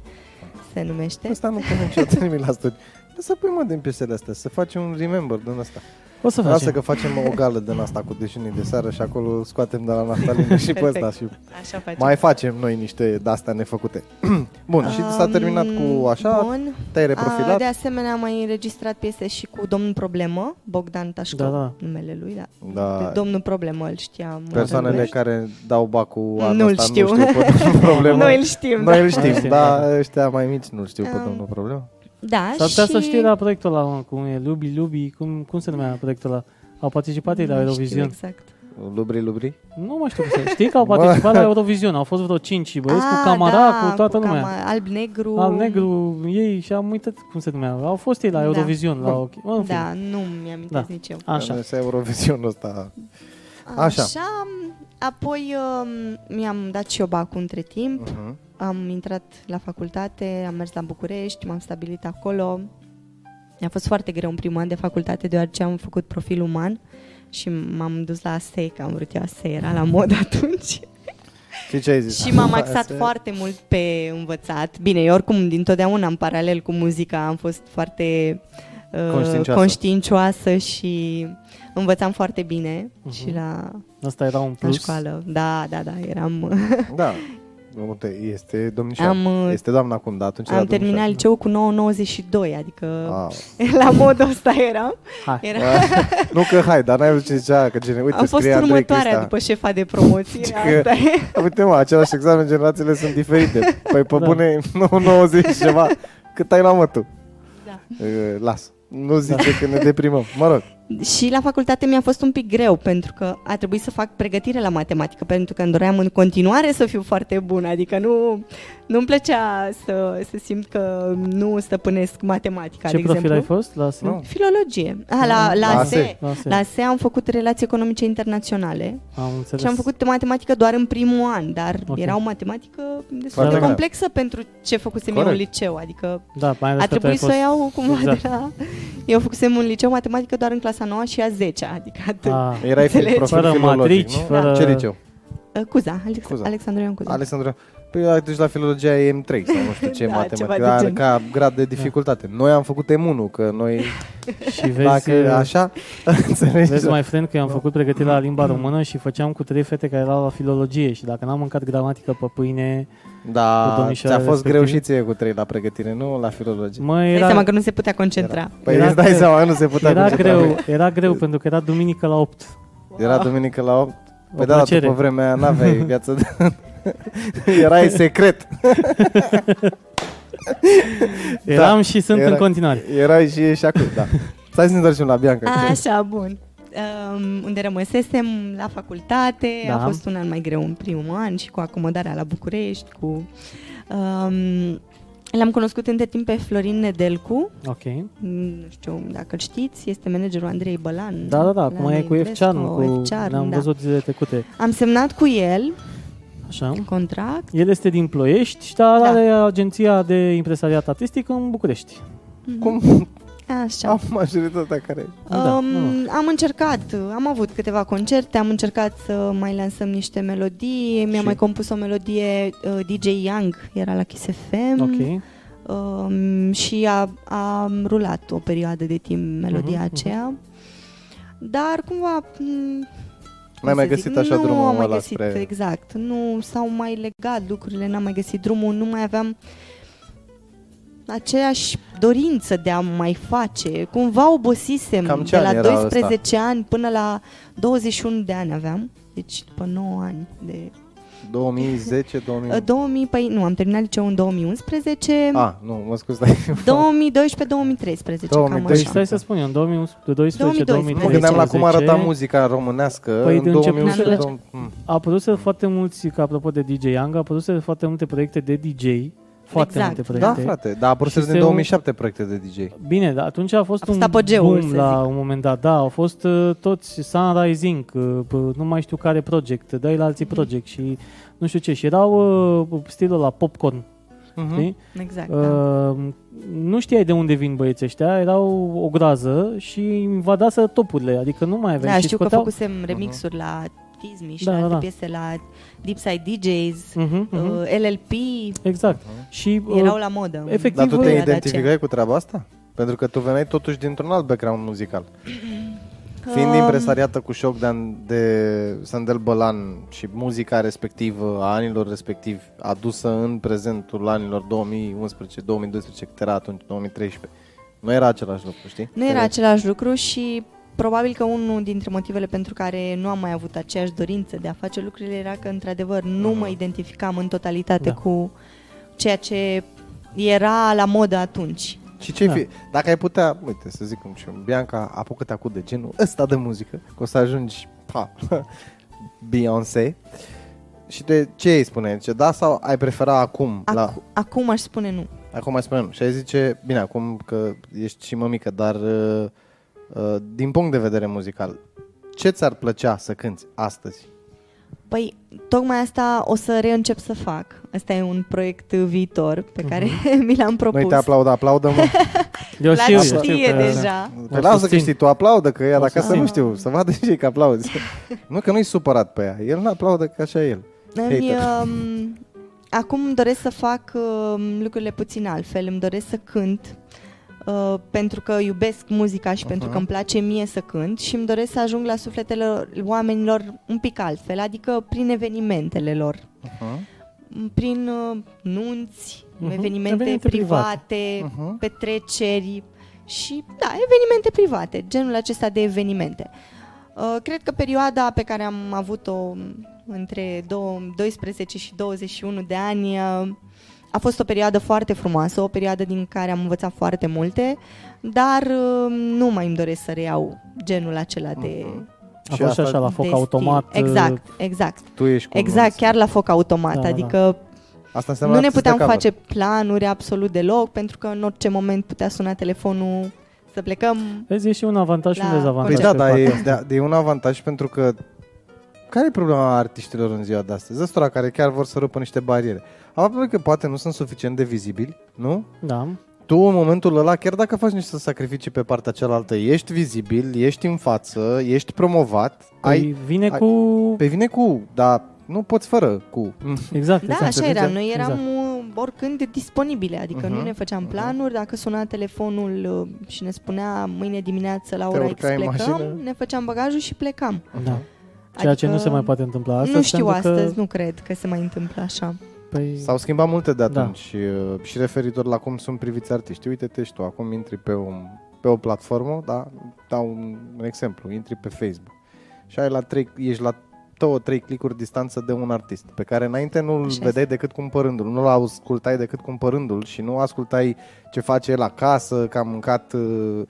se numește. Asta nu pun niciodată nimic la studiu. Să pui mă din piesele astea, să faci un remember din asta. O să Lasă facem. că facem o gală din asta cu dejunii de seară și acolo scoatem de la naftalină și pe Perfect. ăsta și Așa facem. mai facem noi niște de-astea nefăcute. Bun, și s-a Um, terminat cu așa, Bun. te-ai A, reprofilat. de asemenea, am mai înregistrat piese și cu Domnul Problemă, Bogdan Tașco, Da, da. numele lui, da. Da. De Domnul Problemă îl știam. Persoanele Răduiești. care dau bacul anul Nu-l ăsta știu. nu știu pe problemă. Noi îl știm, Noi da. îl știm, știm, dar da. ăștia mai mici nu știu pe Um, domnul problemă. Da, S-ar putea și... să știi la proiectul ăla, mă, cum e, Lubi, Lubi, cum, cum se numea proiectul ăla? Au participat ei la Nu știu Eurovision. exact. Lubri, lubri? Nu mai știu cum se Știi că au participat la Eurovision, au fost vreo 5 băieți cu Ah, camara, da, cu toată cu lumea. Cama, alb-negru. Al negru, ei și am uitat cum se numea. Au fost ei la Da. Eurovision. La, ok. În fine. Da, nu mi-am Da. da. nici eu. Așa. Așa. Eurovisionul ăsta. Așa. Așa. Apoi um, mi-am dat și eu bacul între timp. Uh-huh. Am intrat la facultate, am mers la București, m-am stabilit acolo. Mi-a fost foarte greu în primul an de facultate, deoarece am făcut profil uman și m-am dus la ASE, că am vrut eu ASE, era la mod atunci. Și ce ai zis? și m-am axat Asta e- foarte mult pe învățat. Bine, eu oricum dintotdeauna în paralel cu muzica am fost foarte uh, Conștiincioasă. conștiincioasă și învățam foarte bine Mhm. și la, Asta era un la plus. școală. Da, da, da, eram... Da. Uite, este domnișoara. Am, uh, este doamna acum, dar atunci am era terminat liceul cu 9,92, adică Ah. la modul ăsta eram. Hai. Era, nu că hai, dar n-ai văzut ce zicea, că gene, uite, am fost scrie Andrei următoarea Crista. după șefa de promoție. Că- Asta e. Uite mă, același examen, generațiile sunt diferite. Păi pe Da. bune, nu 90 și ceva. Cât ai la mă tu? Da. Uh, Las. Nu zice că ne deprimăm. Mă rog. Și la facultate mi-a fost un pic greu pentru că a trebuit să fac pregătire la matematică pentru că îmi doream în continuare să fiu foarte bună, adică nu nu-mi plăcea să, să simt că nu stăpânesc matematica, Ce de profil exemplu. ai fost la SE? Nu. Filologie. Ah, la, la, La ASE. ASE. La SE. La ASE am făcut relații economice internaționale Am înțeles. și am făcut matematică doar în primul an, dar Ok. era o matematică destul Foarte de grea. complexă pentru ce făcusem eu în Corect. liceu, adică Da, mai ales a că tu ai trebuit să fost... o iau cumva Exact. de la... Eu făcusem în liceu matematică doar în clasa 9 și a 10 adică atât. Ah, Erai fi Înțelegi? profil Fără filologic, matrici, nu? fără- Ce liceu? Uh, Cuza, Alex- Cuza. Alexandru Ioan Cuza. Alexandru. Păi la- deci la filologia e M3 sau nu știu ce Da, matematică, ceva de are genul. ca grad de dificultate. Noi am făcut M1, că noi, Și vezi, dacă așa, înțelegi? vezi mai friend că eu am făcut pregătire la Mm. limba română și făceam cu trei fete care erau la filologie și dacă n-am mâncat gramatică pe pâine, Cu Da, domnișoara ți-a fost respectivă. greu și ție cu 3 la pregătire, nu la filologie. mă, Dai era, seama că nu se putea concentra. Era. Păi Era îți dai greu. seama, nu se putea era concentra. greu, era greu pentru că era duminică la 8. Era duminică la 8. O Păi da, dar plăcere. după vremea aia n-aveai viață de... Erai secret. Eram și sunt era- în continuare. Erai și ești acum, da. Stai să ne întoarcem la Bianca. Așa, bun. Um, unde rămăsesem la facultate, Da. a fost un an mai greu în primul an și cu acomodarea la București, cu... Um, L-am cunoscut între timp pe Florin Nedelcu, Ok. nu știu dacă îl știți, este managerul Andrei Bălan. Da, da, da, la acum e cu Investo, F-Charm, cu... F-Charm, ne-am da. văzut zilele trecute. Am semnat cu el Așa. în contract. El este din Ploiești, dar Da. are agenția de impresariat artistic în București. Cum Așa. am majoritatea care... Da, um, nu. am încercat, am avut câteva concerte, am încercat să mai lansăm niște melodii, mi-a Și? mai compus o melodie uh, DJ Young, era la Kiss FM Ok. um, și a, a rulat o perioadă de timp melodia Mhm, aceea, dar cumva... m, N-ai cum mai să găsit zic, așa nu drumul am mai ăla găsit, spre- exact, nu s-au mai legat lucrurile, n-am mai găsit drumul, nu mai aveam aceeași dorință de a mai face. Cumva obosisem Cam ce de la ani era 12 ani până la 21 de ani aveam. Deci după 9 ani de 2010, 2000... Uh, 2000, păi nu, am terminat liceul în 2011, Ah, nu, mă scuz, dai. 2012-2013, cam 2012. Deci așa. stai să spun eu, în 2012 2012. 2013 Mă gândeam la cum arăta muzica românească Păi, în de 2011. început- dom- mm. A apărut foarte mulți, ca apropo de DJ Young, a apărut foarte multe proiecte de DJ, foarte Exact. multe Da, proiecte. frate, dar a apărut Și din se- 2007 proiecte de DJ. Bine, dar atunci a fost A fost un apogeul, boom să la zic. un moment dat. Da, au fost uh, toți Sunrise Inc., uh, p- nu mai știu care project, dai la alții Mhm. project și nu știu ce. Și erau uh, stilul la popcorn, Mhm. știi? Exact, da. Uh, nu știai de unde vin băieții ăștia, erau o grază și invadaseră topurile, adică nu mai aveai Da, și știu că scoteau... făcusem remixuri la Tizmi și Da, la da, alte da. piese la Deep Side DJs, Mhm, mhm. uh, LLP, Exact. Și uh, erau la modă. în efectiv, Dar tu te perioada aceea. identificai cu treaba asta? Pentru că tu veneai totuși dintr-un alt background muzical. Fiind Um, impresariată cu șoc de, de Sandel Bălan și muzica respectivă a anilor respectivi adusă în prezentul anilor 2011-2012, cât era atunci, 2013, nu era același lucru, știi? Nu era același lucru și probabil că unul dintre motivele pentru care nu am mai avut aceeași dorință de a face lucrurile era că, într-adevăr, nu mă identificam în totalitate Da. cu ceea ce era la modă atunci. Și ce Da. fi, dacă ai putea, uite, să zic cum și eu, Bianca, apucă-te acum de genul ăsta de muzică, că o să ajungi, pa, Beyoncé. Și de ce îi spune? Ce da sau ai prefera acum? Acu- la, Acum aș spune nu. acum mai spune nu. Și ai zice, bine, acum că ești și mămică, dar uh, uh, din punct de vedere muzical, ce ți-ar plăcea să cânti astăzi? Păi, tocmai asta o să reîncep să fac. Asta e un proiect viitor pe care mi l-am propus. Noi te aplaudă, aplaudă-mă. eu La știu, eu știe știu că- deja. Păi lasă că susțin. știi, tu aplaudă, că ea O dacă să susțin. nu știu, să vadă și ei că aplauzi. nu că nu-i supărat pe ea, el nu aplaudă că așa e el. Îmi, Hater. um, acum îmi doresc să fac um, lucrurile puțin altfel. Îmi doresc să cânt uh, pentru că iubesc muzica și pentru că îmi place mie să cânt și îmi doresc să ajung la sufletele oamenilor un pic altfel, adică prin evenimentele lor. Uh-huh. Prin uh, nunți, Mhm. evenimente, Evenimente private. private, Mhm. petreceri și, da, evenimente private, genul acesta de evenimente. Uh, cred că perioada pe care am avut-o între dou- 12 și 21 de ani uh, a fost o perioadă foarte frumoasă, o perioadă din care am învățat foarte multe, dar uh, nu mai îmi doresc să reiau genul acela de, A Și fost și asta așa la de foc stil. automat. uh, Exact, exact. Tu ești cu Exact, nunți. chiar la foc automat, Da, da, da. adică Asta înseamnă nu ne artist de puteam cover. face planuri absolut deloc, pentru că în orice moment putea suna telefonul să plecăm. Vezi, e și un avantaj și un La dezavantaj. Păi da, pe dar partea e, asta. de, e un avantaj pentru că care e problema artiștilor în ziua de astăzi? Ăstora care chiar vor să rupă niște bariere. Aproape că poate nu sunt suficient de vizibili, nu? Da. Tu în momentul ăla, chiar dacă faci niște sacrificii pe partea cealaltă, ești vizibil, ești în față, ești promovat, Păi ai, vine ai- cu... pe vine cu, dar nu poți fără cu. Exact, Da, exact. așa era. înțelege? Noi eram Exact. exact. oricând disponibile, adică Mhm. nu ne făceam planuri. Dacă suna telefonul uh, și ne spunea mâine dimineață la Te ora X urcai în plecăm, mașină? ne făceam bagajul și plecam. Da. Ceea ce Adică nu se mai poate întâmpla astăzi. nu știu pentru că, astăzi, nu cred că se mai întâmplă așa. Păi, S-au schimbat multe de Da. atunci și, uh, și referitor la cum sunt priviți artiștii. Uite-te și tu, acum intri pe, un, pe o platformă, da? dau un, un exemplu, intri pe Facebook și ai la trei, ești la două, trei clicuri distanță de un artist pe care înainte nu-l Așa vedeai decât cumpărându-l, nu-l ascultai decât cumpărându-l și nu ascultai ce face el acasă, că a mâncat uh,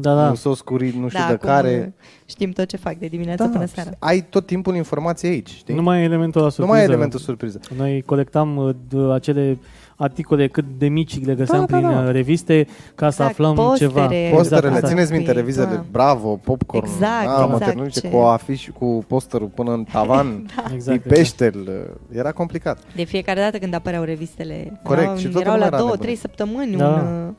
da, da. un sos cu rid, nu știu da, de acum care. uh, știm tot ce fac de dimineața Da, până seara. ai tot timpul informație aici, știi? Nu mai e elementul la nu surpriză. mai e elementul surpriză. Noi colectam uh, d- acele articole cât de mici le găseam Da, da, prin da. uh, reviste ca să Exact, aflăm postere. ceva. Posterele, Exact. țineți minte, Păi, revizele, da. Bravo, Popcorn, Exact, ah, mă, exact, te duce ce- cu afiș, cu posterul până în tavan, Exact, exact, exact. peștel, era complicat. De fiecare dată când apăreau revistele, Corect, erau, și toată erau lumea la era două, nebună. trei săptămâni Da. un, uh,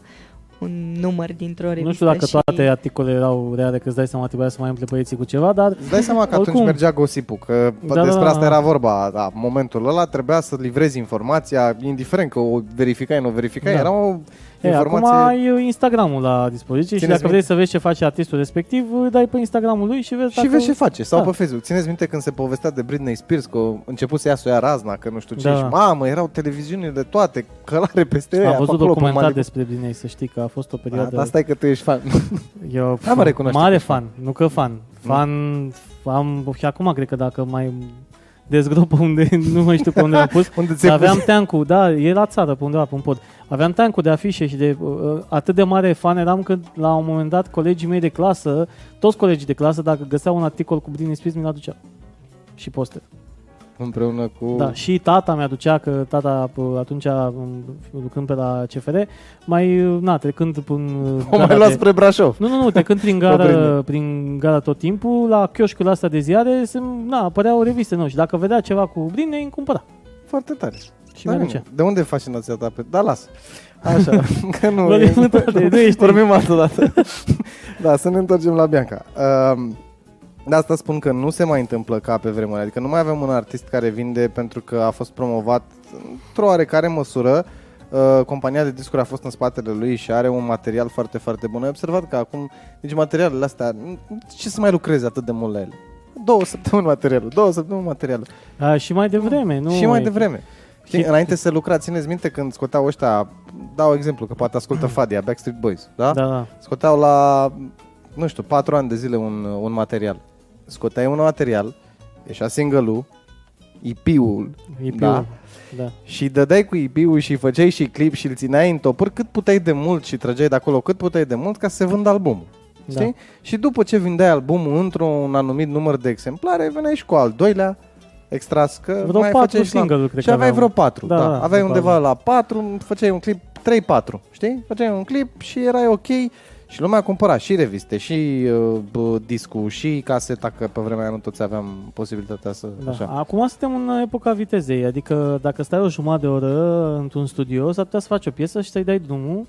un număr dintr-o revistă. Nu știu dacă și... toate articolele erau reale, că îți dai seama, trebuia să mai umple băieții cu ceva, dar Îți dai seama că atunci Oricum. mergea gosipul, că Da, da, despre da, asta da. era vorba, da, momentul ăla trebuia să livrezi informația, indiferent că o verificai, nu o verificai, Da. era o e, acum informație... ai Instagramul la dispoziție și Țineți dacă vrei să vezi ce face artistul respectiv, îi dai pe Instagramul lui și vezi Și dacă... vezi ce face, sau Da. pe Facebook. Țineți minte când se povestea de Britney Spears, că a început să ia să o ia razna, că nu știu ce, Da. și mamă, erau televiziunile toate, călare peste ea, Am pe văzut acolo, pe documentar Malibu. despre Britney, să știi că a fost o Da, perioadă... dar asta e că tu ești fan. Eu Da, mă, recunoaște mare că fan, nu că fan. Fan, am, și acum cred că dacă mai dezgropă unde, nu mai știu pe unde am pus, Unde ți-ai aveam pus? teancul, da, e la țară, pe undeva, pe un pod. Aveam teancul de afișe și de uh, atât de mare fan eram că la un moment dat colegii mei de clasă, toți colegii de clasă, dacă găseau un articol cu Britney Spears, mi-l aducea. Și poster. Împreună cu... Da, și tata mi-aducea, că tata p- atunci, m, lucrând pe la CFR, mai, na, trecând până... O mai luat spre Brașov. Nu, nu, nu, trecând prin Britney. gara, prin gara tot timpul, la chioșcul ăsta de ziare, se, na, apăreau reviste noi și dacă vedea ceva cu Britney, îmi cumpăra. Foarte tare. Și Da, mi-aducea. de unde e fascinația ta? Pe... Da, las. Așa, că nu Vorbim e... toate, nu ești- Vorbim altă dată. da, să ne întoarcem la Bianca. Um, de asta spun că nu se mai întâmplă ca pe vremuri. Adică nu mai avem un artist care vinde pentru că a fost promovat într-o oarecare măsură. Uh, compania de discuri a fost în spatele lui și are un material foarte, foarte bun. Ai observat că acum, nici materialele astea, ce să mai lucrezi atât de mult la ele? Două săptămâni materialul, două săptămâni materialul. A, și mai devreme, nu? și mai devreme. Știi, Și- înainte să lucra, țineți minte când scoteau ăștia, dau exemplu, că poate ascultă Fadia, Backstreet Boys, da? Da, da. Scoteau la, nu știu, patru ani de zile un, un material. Scoteai un material, ieșea single-ul, EP-ul, EP-ul. Da. da. și dădeai cu EP-ul și făceai și clip și îl țineai în topuri cât puteai de mult și trăgeai de acolo cât puteai de mult ca să se vândă albumul. Da. Știi? Și după ce vindeai albumul într-un anumit număr de exemplare, veneai și cu al doilea extras, că Vreo mai patru făceai și la- single-uri, cred Și că aveai aveam. vreo patru, Da, da. da, da. Aveai după undeva album. la patru, făceai un clip, 3-4, știi? Făceai un clip și erai ok și lumea cumpăra și reviste, și uh, bă, discul, și caseta, că pe vremea aia nu toți aveam posibilitatea să... Da. Așa. Acum suntem în epoca vitezei, adică dacă stai o jumătate de oră într-un studio, s-ar putea să faci o piesă și să-i dai drumul.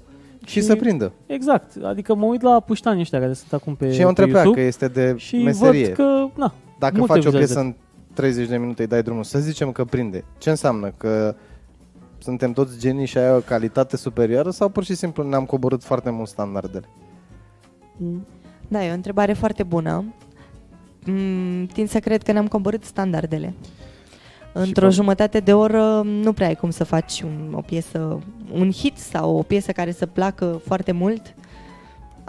Și să prindă. Exact, adică mă uit la puștanii ăștia care sunt acum pe, Și eu întreb pe pe ea YouTube că este de și meserie. văd că, na, Dacă multe faci o vizualizări. piesă în 30 de minute, îi dai drumul, să zicem că prinde. Ce înseamnă? Că suntem toți genii și ai o calitate superioară sau pur și simplu ne-am coborât foarte mult standardele? Da, e o întrebare foarte bună. Mm, tind să cred că ne-am coborât standardele. Într-o pe- jumătate de oră nu prea ai cum să faci un, o piesă, un hit sau o piesă care să placă foarte mult.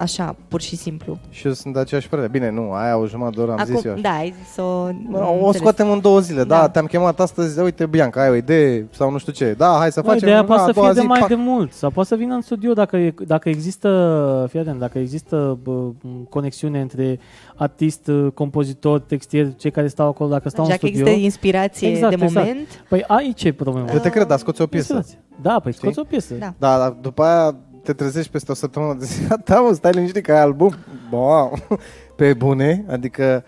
Așa, pur și simplu. Și eu sunt de aceeași părere. Bine, nu, aia o jumătate de oră am zis eu așa. da, ai zis-o... O, am o înțeles. scoatem în două zile, da. Da. te-am chemat astăzi, uite Bianca, ai o idee sau nu știu ce. Da, hai să Bă, facem. ideea una, poate a să doua fie de zi, mai pac. de mult sau poate să vină în studio dacă, e, dacă există, fii atent, dacă există bă, conexiune între artist, compozitor, textier, cei care stau acolo, dacă stau Așa în că studio. există inspirație Exact, de exact. moment. Păi aici e problema. Eu te cred, dar scoți o piesă. Inspirație. Da, păi Știi? scoți o piesă. Da. Da, dar după aia te trezești peste o săptămână de zi. Da, mă, stai liniștit că ai album. Wow. Pe bune, adică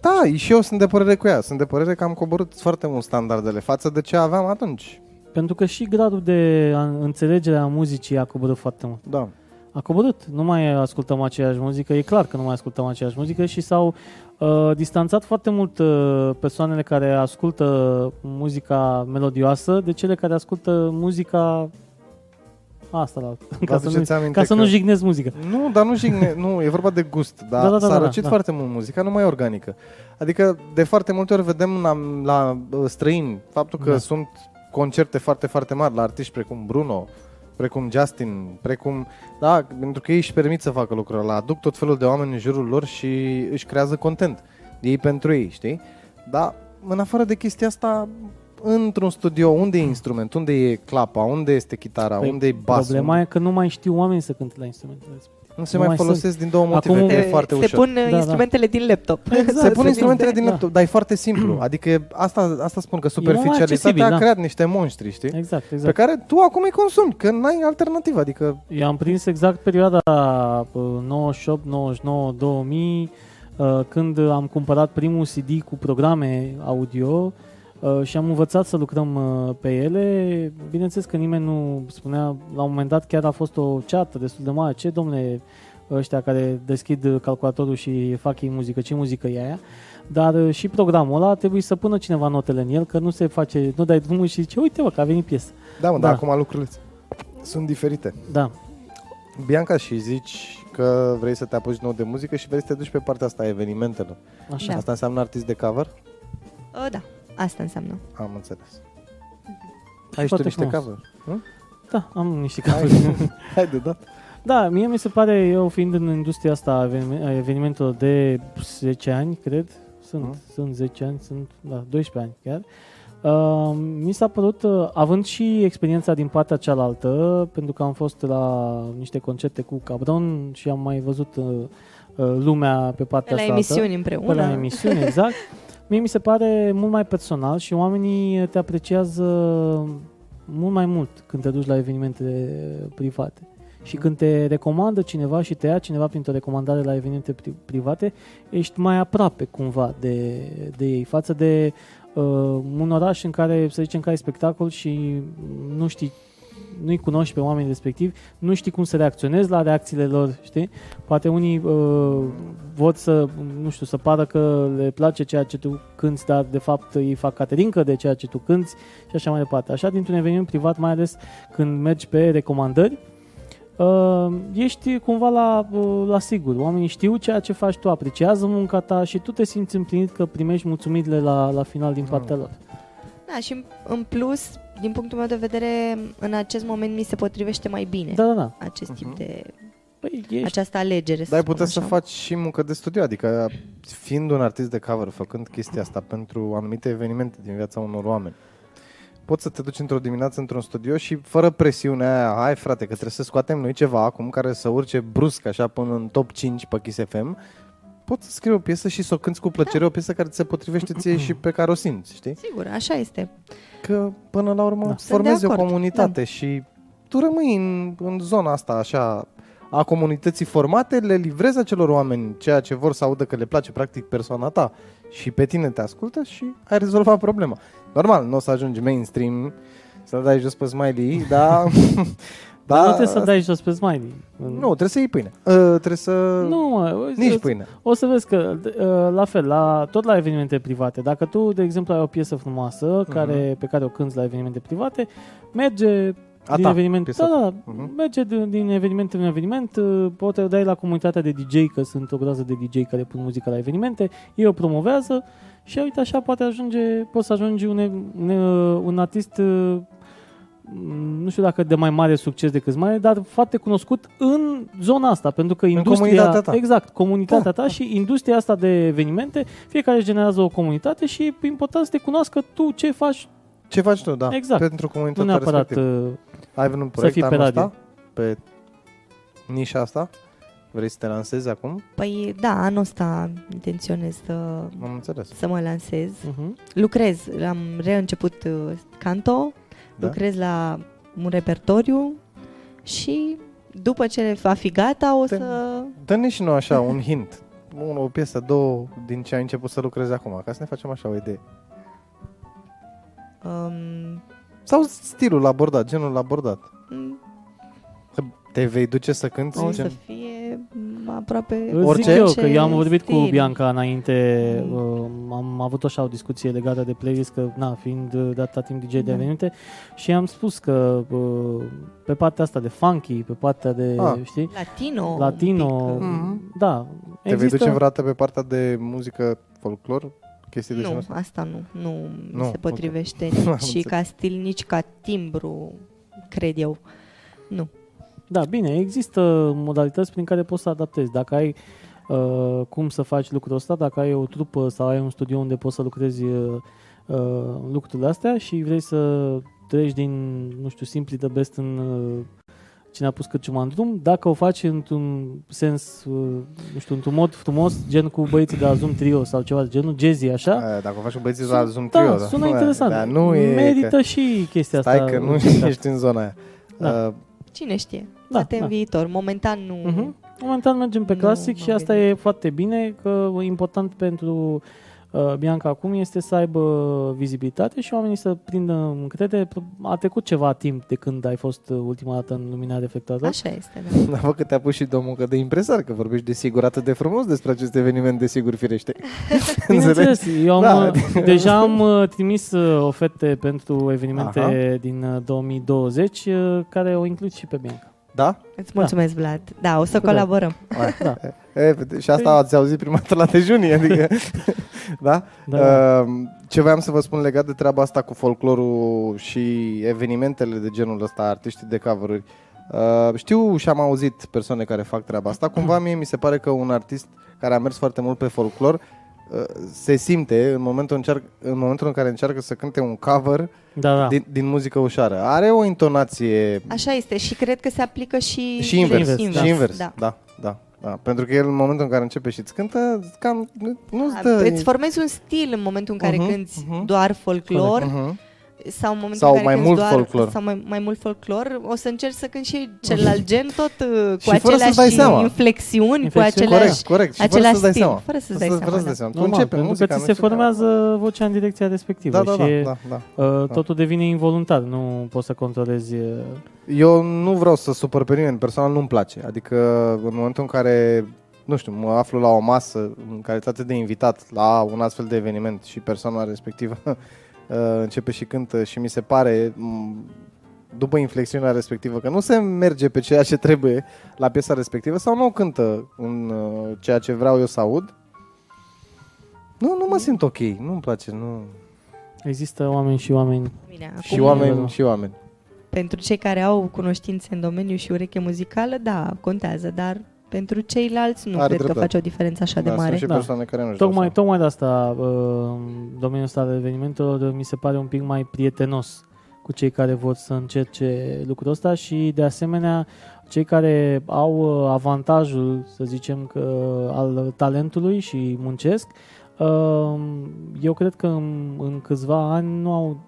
da, și eu sunt de părere cu ea. Sunt de părere că am coborât foarte mult standardele față de ce aveam atunci. Pentru că și gradul de a- înțelegere a muzicii a coborât foarte mult. Da. A coborât. Nu mai ascultăm aceeași muzică. E clar că nu mai ascultăm aceeași muzică și s-au uh, distanțat foarte mult uh, persoanele care ascultă muzica melodioasă de cele care ascultă muzica asta la, ca, să nu, aduceți aminte ca să că- nu jignesc muzica. Nu, dar nu jigne, nu, e vorba de gust, dar Da, da, da, s-a da, răcit da. foarte mult muzica, nu mai e organică. Adică de foarte multe ori vedem la, la uh, străini faptul că Da. sunt concerte foarte, foarte mari la artiști precum Bruno, precum Justin, precum... Da, pentru că ei își permit să facă lucrurile ăla, aduc tot felul de oameni în jurul lor și își creează content. Ei pentru ei, știi? Dar în afară de chestia asta, într-un studio, unde e instrument, unde e clapa, unde este chitara, Păi, unde e basul, Problema e că nu mai știu oameni să cânte la instrumentele respective. nu se nu mai mai folosesc din două motive, Acum că e se foarte se ușor. pun Da, da, da. instrumentele din laptop. Exact. Se pun se instrumentele vinde, din da. laptop, dar e foarte simplu. Adică asta, asta spun, că mai accesibil, superficialitatea a da. creat niște monștri, știi? Exact, Pe exact. care tu acum îi consumi, că n-ai alternativă. Adică Eu am prins exact perioada uh, 98, 99, 2000, uh, când am cumpărat primul CD cu programe audio uh, și am învățat să lucrăm uh, pe ele. Bineînțeles că nimeni nu spunea, la un moment dat chiar a fost o ceată destul de mare. Ce, domnule, ăștia care deschid calculatorul și fac ei muzică, ce muzică e aia? Dar uh, și programul ăla trebuie să pună cineva notele în el, că nu se face, nu dai drumul și zice, uite mă, că a venit piesă. Da, mă, Da. dar acum lucrurile sunt diferite. Da, Bianca, și zici că vrei să te apuci nou de muzică și vrei să te duci pe partea asta a evenimentelor. așa. Da. Asta înseamnă artist de cover? Uh, da, asta înseamnă. Am înțeles. Ai și tu Foarte niște frumos. cover? Nu? Da, am niște Hai, cazuri. hai de dat. Da, mie mi se pare, eu fiind în industria asta a evenime- a evenimentelor de 10 ani, cred, sunt, Mhm. sunt 10 ani, sunt, da, 12 ani chiar, uh, mi s-a părut, uh, având și experiența din partea cealaltă, pentru că am fost la niște concerte cu Cabron și am mai văzut uh, uh, lumea pe Pe partea la asta. emisiuni Pe împreună. la emisiuni, exact. Mie mi se pare mult mai personal și oamenii te apreciază mult mai mult când te duci la evenimente private. Și când te recomandă cineva și te ia cineva printr-o recomandare la evenimente pri- private, ești mai aproape cumva de, de ei, față de uh, un oraș în care, să zicem, că ai spectacol și nu știi nu-i cunoști pe oamenii respectivi, nu știi cum să reacționezi la reacțiile lor, știi? Poate unii uh, vor să, nu știu, să pară că le place ceea ce tu cânti, dar de fapt ei fac caterincă de ceea ce tu cânti și așa mai departe. Așa, dintr-un eveniment privat, mai ales când mergi pe recomandări, uh, ești cumva la, uh, la sigur. Oamenii știu ceea ce faci tu, apreciază munca ta și tu te simți împlinit că primești mulțumirile la, la final din partea lor. Da, și în- în plus, din punctul meu de vedere, în acest moment mi se potrivește mai bine Da, da, da. acest tip Mhm. de... Păi ești această alegere, să Dar ai spun putea să așa. faci și muncă de studio, adică fiind un artist de cover, făcând chestia asta pentru anumite evenimente din viața unor oameni, poți să te duci într-o dimineață într-un studio și fără presiunea aia, hai frate, că trebuie să scoatem noi ceva acum care să urce brusc așa până în top 5 pe Kiss FM, poți să scrii o piesă și să o cânti cu plăcere, o piesă care ți se potrivește ție și pe care o simți, știi? Sigur, așa este. Că până la urmă Da. îți formezi Sunt o de acord, comunitate și tu rămâi în, în zona asta așa a comunității formate, le livrezi acelor oameni ceea ce vor să audă că le place practic persoana ta și pe tine te ascultă și ai rezolvat problema. Normal, nu o să ajungi mainstream, să dai jos pe smiley, dar... Dar nu trebuie să dai jos pe smiley. Nu, trebuie să iei pâine. Uh, trebuie să... Nu, mă, Nici îți- pâine. O să vezi că, uh, la fel, la, tot la evenimente private, dacă tu, de exemplu, ai o piesă frumoasă care, pe care o cânti la evenimente private, merge A din ta, eveniment, piesă. da, da, Mhm. merge din, din eveniment în eveniment, uh, poate o dai la comunitatea de DJ, că sunt o groază de DJ care pun muzică la evenimente, ei o promovează și uite așa poate ajunge, poți să ajungi un, un, un artist uh, nu știu dacă de mai mare succes decât mai, dar foarte cunoscut în zona asta, pentru că industria, comunitatea ta. exact, comunitatea Da, ta și industria asta de evenimente, fiecare își generează o comunitate și e important să te cunoască tu ce faci, Ce faci tu, da, Exact. pentru nu comunitatea neapărat respectivă. uh, Ai venit un să proiect fii pe anul radio. ăsta? Pe nișa asta? Vrei să te lansezi acum? Păi da, anul ăsta intenționez să, Am înțeles. să mă lansez. uh-huh. Lucrez, am reînceput uh, canto, Da? lucrez la un repertoriu și după ce va fi gata o Te- să... Dă-ne și noi așa un hint. Un, o piesă, două din ce ai început să lucrezi acum, ca să ne facem așa o idee. Um, Sau stilul abordat, genul abordat. m, Te vei duce să cânti? O gen? să fie m, aproape Îți Orice? zic eu, că orice eu am vorbit cu stil. Bianca înainte, Mm. uh, am avut așa o discuție legată de playlist, că na, fiind uh, de atâta timp DJ de Da. evenimente, și am spus că uh, pe partea asta de funky, pe partea de, Ah. știi, Latino. un latino, pic, uh, Mhm. da, Te vei duce vreodată pe partea de muzică folclor? Chestii de genul Nu, ăsta? asta nu. Nu, Nu, nu se ok. potrivește Am nici înțeles. ca stil, nici ca timbru, cred eu. Nu. Da, bine, există modalități prin care poți să adaptezi. Dacă ai uh, cum să faci lucrul ăsta, dacă ai o trupă sau ai un studio unde poți să lucrezi uh, uh, lucrurile astea și vrei să treci din, nu știu, simpli de best în uh, cine a pus cârciuma în drum, dacă o faci într-un sens, uh, nu știu, într-un mod frumos, gen cu băieții de la Zoom Trio sau ceva de genul, jazzy, așa, Aia, Dacă o faci cu băieții Sun- la Zoom da, Trio, sună Bă, interesant. Dar nu e Merită că, și chestia Stai asta. că nu încercată. ești în zona aia. Da. Uh, Cine știe? Da, Poate da. în viitor. Momentan nu. Mhm. Momentan mergem pe Nu clasic și m-am asta gândit. e foarte bine, că important pentru uh, Bianca acum este să aibă vizibilitate și oamenii să prindă încredere. A trecut ceva timp de când ai fost uh, ultima dată în lumina reflectoarelor. Așa este, da. Dar vă că te-a pus și domnul că de impresar, că vorbești de sigur atât de frumos despre acest eveniment, de sigur firește. Bineînțeles, eu am, Da. da. deja am uh, trimis uh, oferte pentru evenimente Aha. din uh, 2020 uh, care o includ și pe Bianca. Da? Îți mulțumesc, Vlad. Da, o să Da. colaborăm. Da. E, și asta ați auzit prima dată la dejunie, adică... da? Da. Uh, ce voiam să vă spun legat de treaba asta cu folclorul și evenimentele de genul ăsta, artiștii de cover Uh, știu și am auzit persoane care fac treaba asta. Cumva mie mi se pare că un artist care a mers foarte mult pe folclor uh, se simte în momentul, încearcă, în momentul în care încearcă să cânte un cover Da, da. din, din muzică ușoară. Are o intonație Așa este și cred că se aplică și, și invers. invers, Și invers. Da. Da, da, da. Pentru că el în momentul în care începe și îți cântă, cam nu-ți Da, dă... Îți formezi un stil în momentul în care Mhm, cânti mhm. doar folclor Mhm. Sau în momentul Sau în care mai cânti mult doar, folclor. sau mai, mai mult folclor, o să încerci să cânti și celălalt gen tot uh, cu Și fără să-ți dai aceleași seama. inflexiuni, cu Inflexiuni, aceleași Corect, corect. Și fără același să-ți dai stil. seama. Fără să-ți dai Fără seama, să-ți dai da. seama. Tu Normal, începi pentru muzica, că ți nu se știu, formează vocea în direcția respectivă Da, da, și da, e, da, da. uh, totul devine involuntar, nu poți să controlezi. uh, Eu nu vreau să supăr pe nimeni, personal nu-mi place. Adică în momentul în care, nu știu, mă aflu la o masă în calitate de invitat la un astfel de eveniment și persoana respectivă uh, începe și cântă și mi se pare m, după inflexiunea respectivă că nu se merge pe ceea ce trebuie la piesa respectivă sau nu o cântă în uh, ceea ce vreau eu să aud, nu, nu mă simt ok, nu-mi place, nu. Există oameni și oameni. Bine, Și acum, oameni, și oameni. Pentru cei care au cunoștințe în domeniu și ureche muzicală, da, contează, dar pentru ceilalți nu Are cred că dreptate. face o diferență așa de Da, mare. Sunt și Da. persoane care nu Tocmai, tocmai de asta uh, domeniul ăsta al evenimentelor mi se pare un pic mai prietenos cu cei care vor să încerce lucrul ăsta și de asemenea cei care au uh, avantajul, să zicem, că al talentului și muncesc, uh, eu cred că în, în câțiva ani nu au...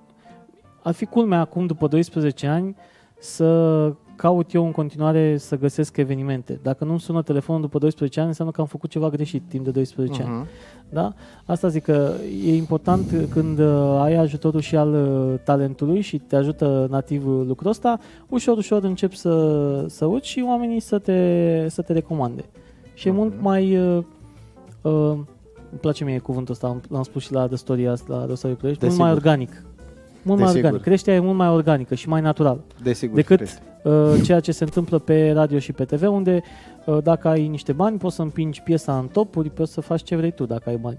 Ar fi culmea acum, după 12 ani, să caut eu în continuare să găsesc evenimente. Dacă nu sună telefonul după 12 ani, înseamnă că am făcut ceva greșit timp de 12 ani. Mhm. Da? Asta zic că e important când uh, ai ajutorul și al uh, talentului și te ajută nativ uh, lucrul ăsta, ușor, ușor începi să, să uci și oamenii să te, să te recomande. Și e mult Mhm. mai... Uh, uh, îmi place mie cuvântul ăsta, am- l-am spus și la The Story, asta, la The Story Players, mult mai Desigur. organic. Mult mai Desigur. organic. Creșterea e mult mai organică și mai naturală Desigur. decât firește. uh, ceea ce se întâmplă pe radio și pe TV, unde uh, dacă ai niște bani, poți să împingi piesa în topuri, poți să faci ce vrei tu dacă ai bani.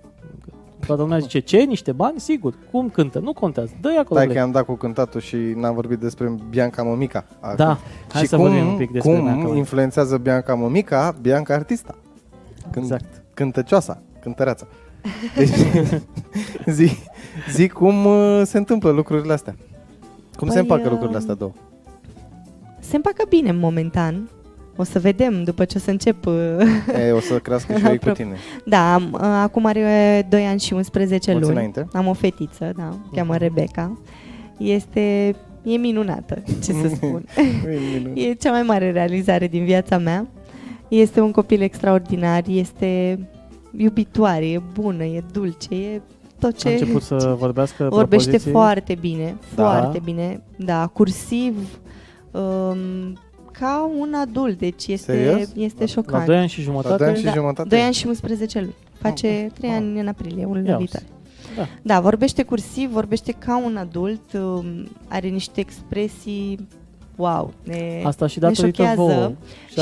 Toată lumea zice, ce? Niște bani? Sigur. Cum cântă? Nu contează. Dă-i acolo. Stai play. că am dat cu cântatul și n-am vorbit despre Bianca Mămica. acum. Da, hai și să cum, vorbim un pic despre cum Bianca Mămica. influențează Bianca Mămica, Bianca artista. Când, Exact. Cântăcioasa, cântăreața. Deci, zi, zi cum uh, se întâmplă lucrurile astea. Cum se Păi, împacă uh, lucrurile astea două? Se împacă bine momentan. O să vedem după ce o să încep. uh, E, o să crească și ei cu tine. Da, am, uh, acum are 2 ani și 11 Mulți luni. înainte. Am o fetiță, da, o cheamă Mhm. Rebecca. Este, e minunată, ce să spun. Minunat. E cea mai mare realizare din viața mea. Este un copil extraordinar, este iubitoare, e bună, e dulce, e tot A ce... început să vorbească Vorbește propoziții. foarte bine, Da. foarte bine, da, cursiv, um, ca un adult, deci este, Serios? este La șocant. 2 ani și La jumătate? 2 ani și Da, jumătate? 2 ani și 11 luni. Face 3 Ah. ani în aprilie, un Ia viitoare. Da. Da, vorbește cursiv, vorbește ca un adult, um, are niște expresii wow, ne, Asta și ne datorită șochează. vouă.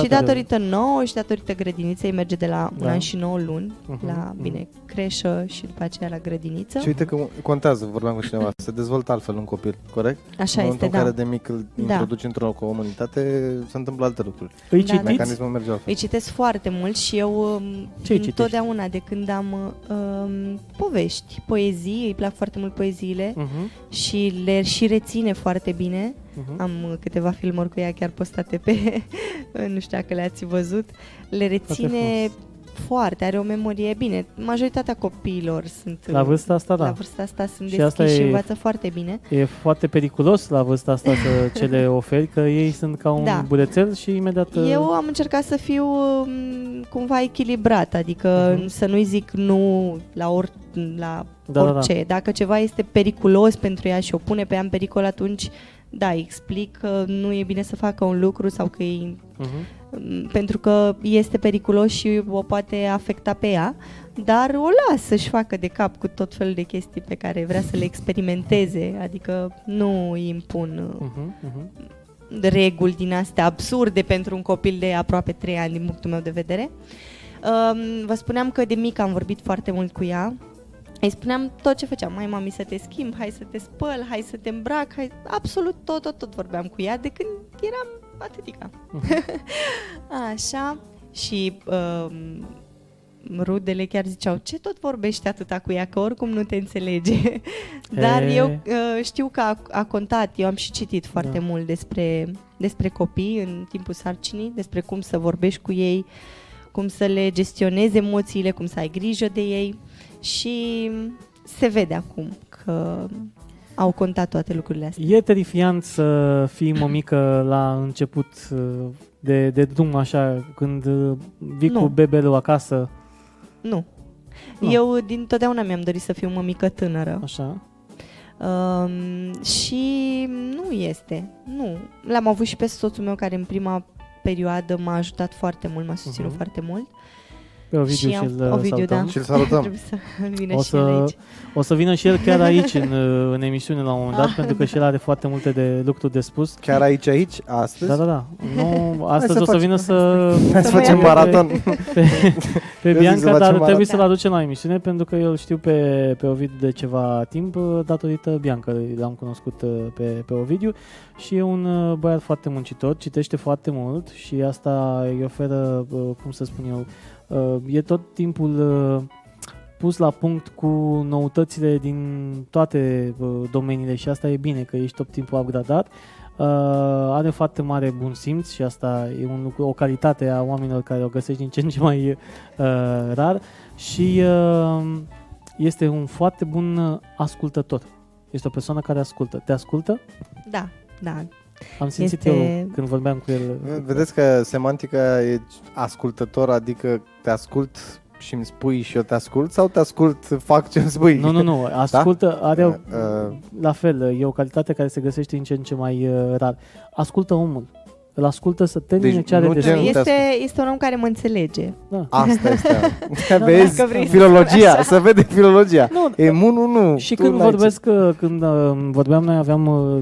Și datorită nouă și datorită grădiniței merge de la un Da. an și 9 luni Mhm, la, mhm. bine, creșă și după aceea la grădiniță. Și uite că contează, vorbeam cu cineva, se dezvoltă altfel un copil, corect? Așa în este, momentul în da. care de mic îl Da. introduci într-o comunitate, se întâmplă alte lucruri. Îi Da, da. citiți? Mecanismul merge altfel. Îi citesc foarte mult și eu um, Ce îi citești? întotdeauna de când am um, povești, poezii, îi plac foarte mult poeziile Mhm, și le și reține foarte bine. Mhm. Am uh, câteva filmuri cu ea chiar postate pe, nu știu dacă le-ați văzut. Le reține foarte, are o memorie bine. Majoritatea copiilor sunt La vârsta asta, la da. vârsta asta sunt Și asta deschiși și e- învață foarte bine. E foarte periculos la vârsta asta să ce le oferi, că ei sunt ca un Da. bulețel și imediat... uh, Eu am încercat să fiu um, cumva echilibrat, adică Mhm. să nu-i zic nu la, or, la Da, da, orice. Dacă ceva este periculos pentru ea și o pune pe ea în pericol, atunci da, îi explic că nu e bine să facă un lucru sau că e Mhm. pentru că este periculos și o poate afecta pe ea, dar o las să-și facă de cap cu tot felul de chestii pe care vrea să le experimenteze, adică nu îi impun uh, Mhm, mhm. reguli din astea absurde pentru un copil de aproape 3 ani din punctul meu de vedere. Um, vă spuneam că de mic am vorbit foarte mult cu ea. Îi spuneam tot ce făceam. Mai mami să te schimb, hai să te spăl, hai să te îmbrac, hai... absolut tot, tot, tot vorbeam cu ea de când eram atâtica. Așa. Și um, rudele chiar ziceau, ce tot vorbești atâta cu ea, că oricum nu te înțelege. Dar E. eu uh, știu că a, a contat, eu am și citit foarte Da. mult despre, despre copii în timpul sarcinii, despre cum să vorbești cu ei, cum să le gestionezi emoțiile, cum să ai grijă de ei și se vede acum că au contat toate lucrurile astea. E terifiant să fii mămică la început uh, de, de drum așa, când uh, vii Nu. cu bebelul acasă, Nu. Nu. Eu din totdeauna mi-am dorit să fiu mămică tânără. așa. Um, și nu este. Nu. L-am avut și pe soțul meu care în prima perioadă m-a ajutat foarte mult, m-a susținut Mhm. foarte mult. Pe Ovidiu și am, și-l uh, Ovidiu, da. salutăm. Și-l salutăm. Trebuie să vină O și el să, aici. o să vină și el chiar aici în, uh, în emisiune la un moment dat, Ah. pentru că și el are foarte multe de lucruri de spus. Chiar aici, aici, astăzi? Da, da, da. Nu, astăzi să o să facem- vină să... Hai să Să mă facem ia- maraton. pe, pe Eu zic să Bianca, facem dar maraton. trebuie să-l aducem la emisiune pentru că eu îl știu pe, pe Ovidiu de ceva timp uh, datorită Bianca. L-am cunoscut uh, pe, pe Ovidiu și e un uh, băiat foarte muncitor, citește foarte mult și asta îi oferă, uh, cum să spun eu, uh, e tot timpul uh, pus la punct cu noutățile din toate uh, domeniile și asta e bine că ești tot timpul upgradat. Uh, are foarte mare bun simț și asta e un lucru, o calitate a oamenilor care o găsești din ce în ce mai uh, rar și uh, este un foarte bun uh, ascultător. Este o persoană care ascultă. Te ascultă? Da, da. Am simțit Este- eu când vorbeam cu el. Vedeți că semantica e ascultător, adică te ascult și îmi spui și eu te ascult sau te ascult, fac ce îmi spui? Nu, nu, nu. Ascultă, are o, Uh, uh, la fel, e o calitate care se găsește în ce în ce mai uh, rar. Ascultă omul. Îl ascultă să termine Deci ce are nu de gen- spus. te Este, ascult. este un om care mă înțelege. Da. Asta este. Vezi? dacă vrei să filologia, spui așa. să vede filologia. Nu, Emunul nu. Și tu când n-ai vorbesc, uh, când uh, vorbeam noi, aveam uh,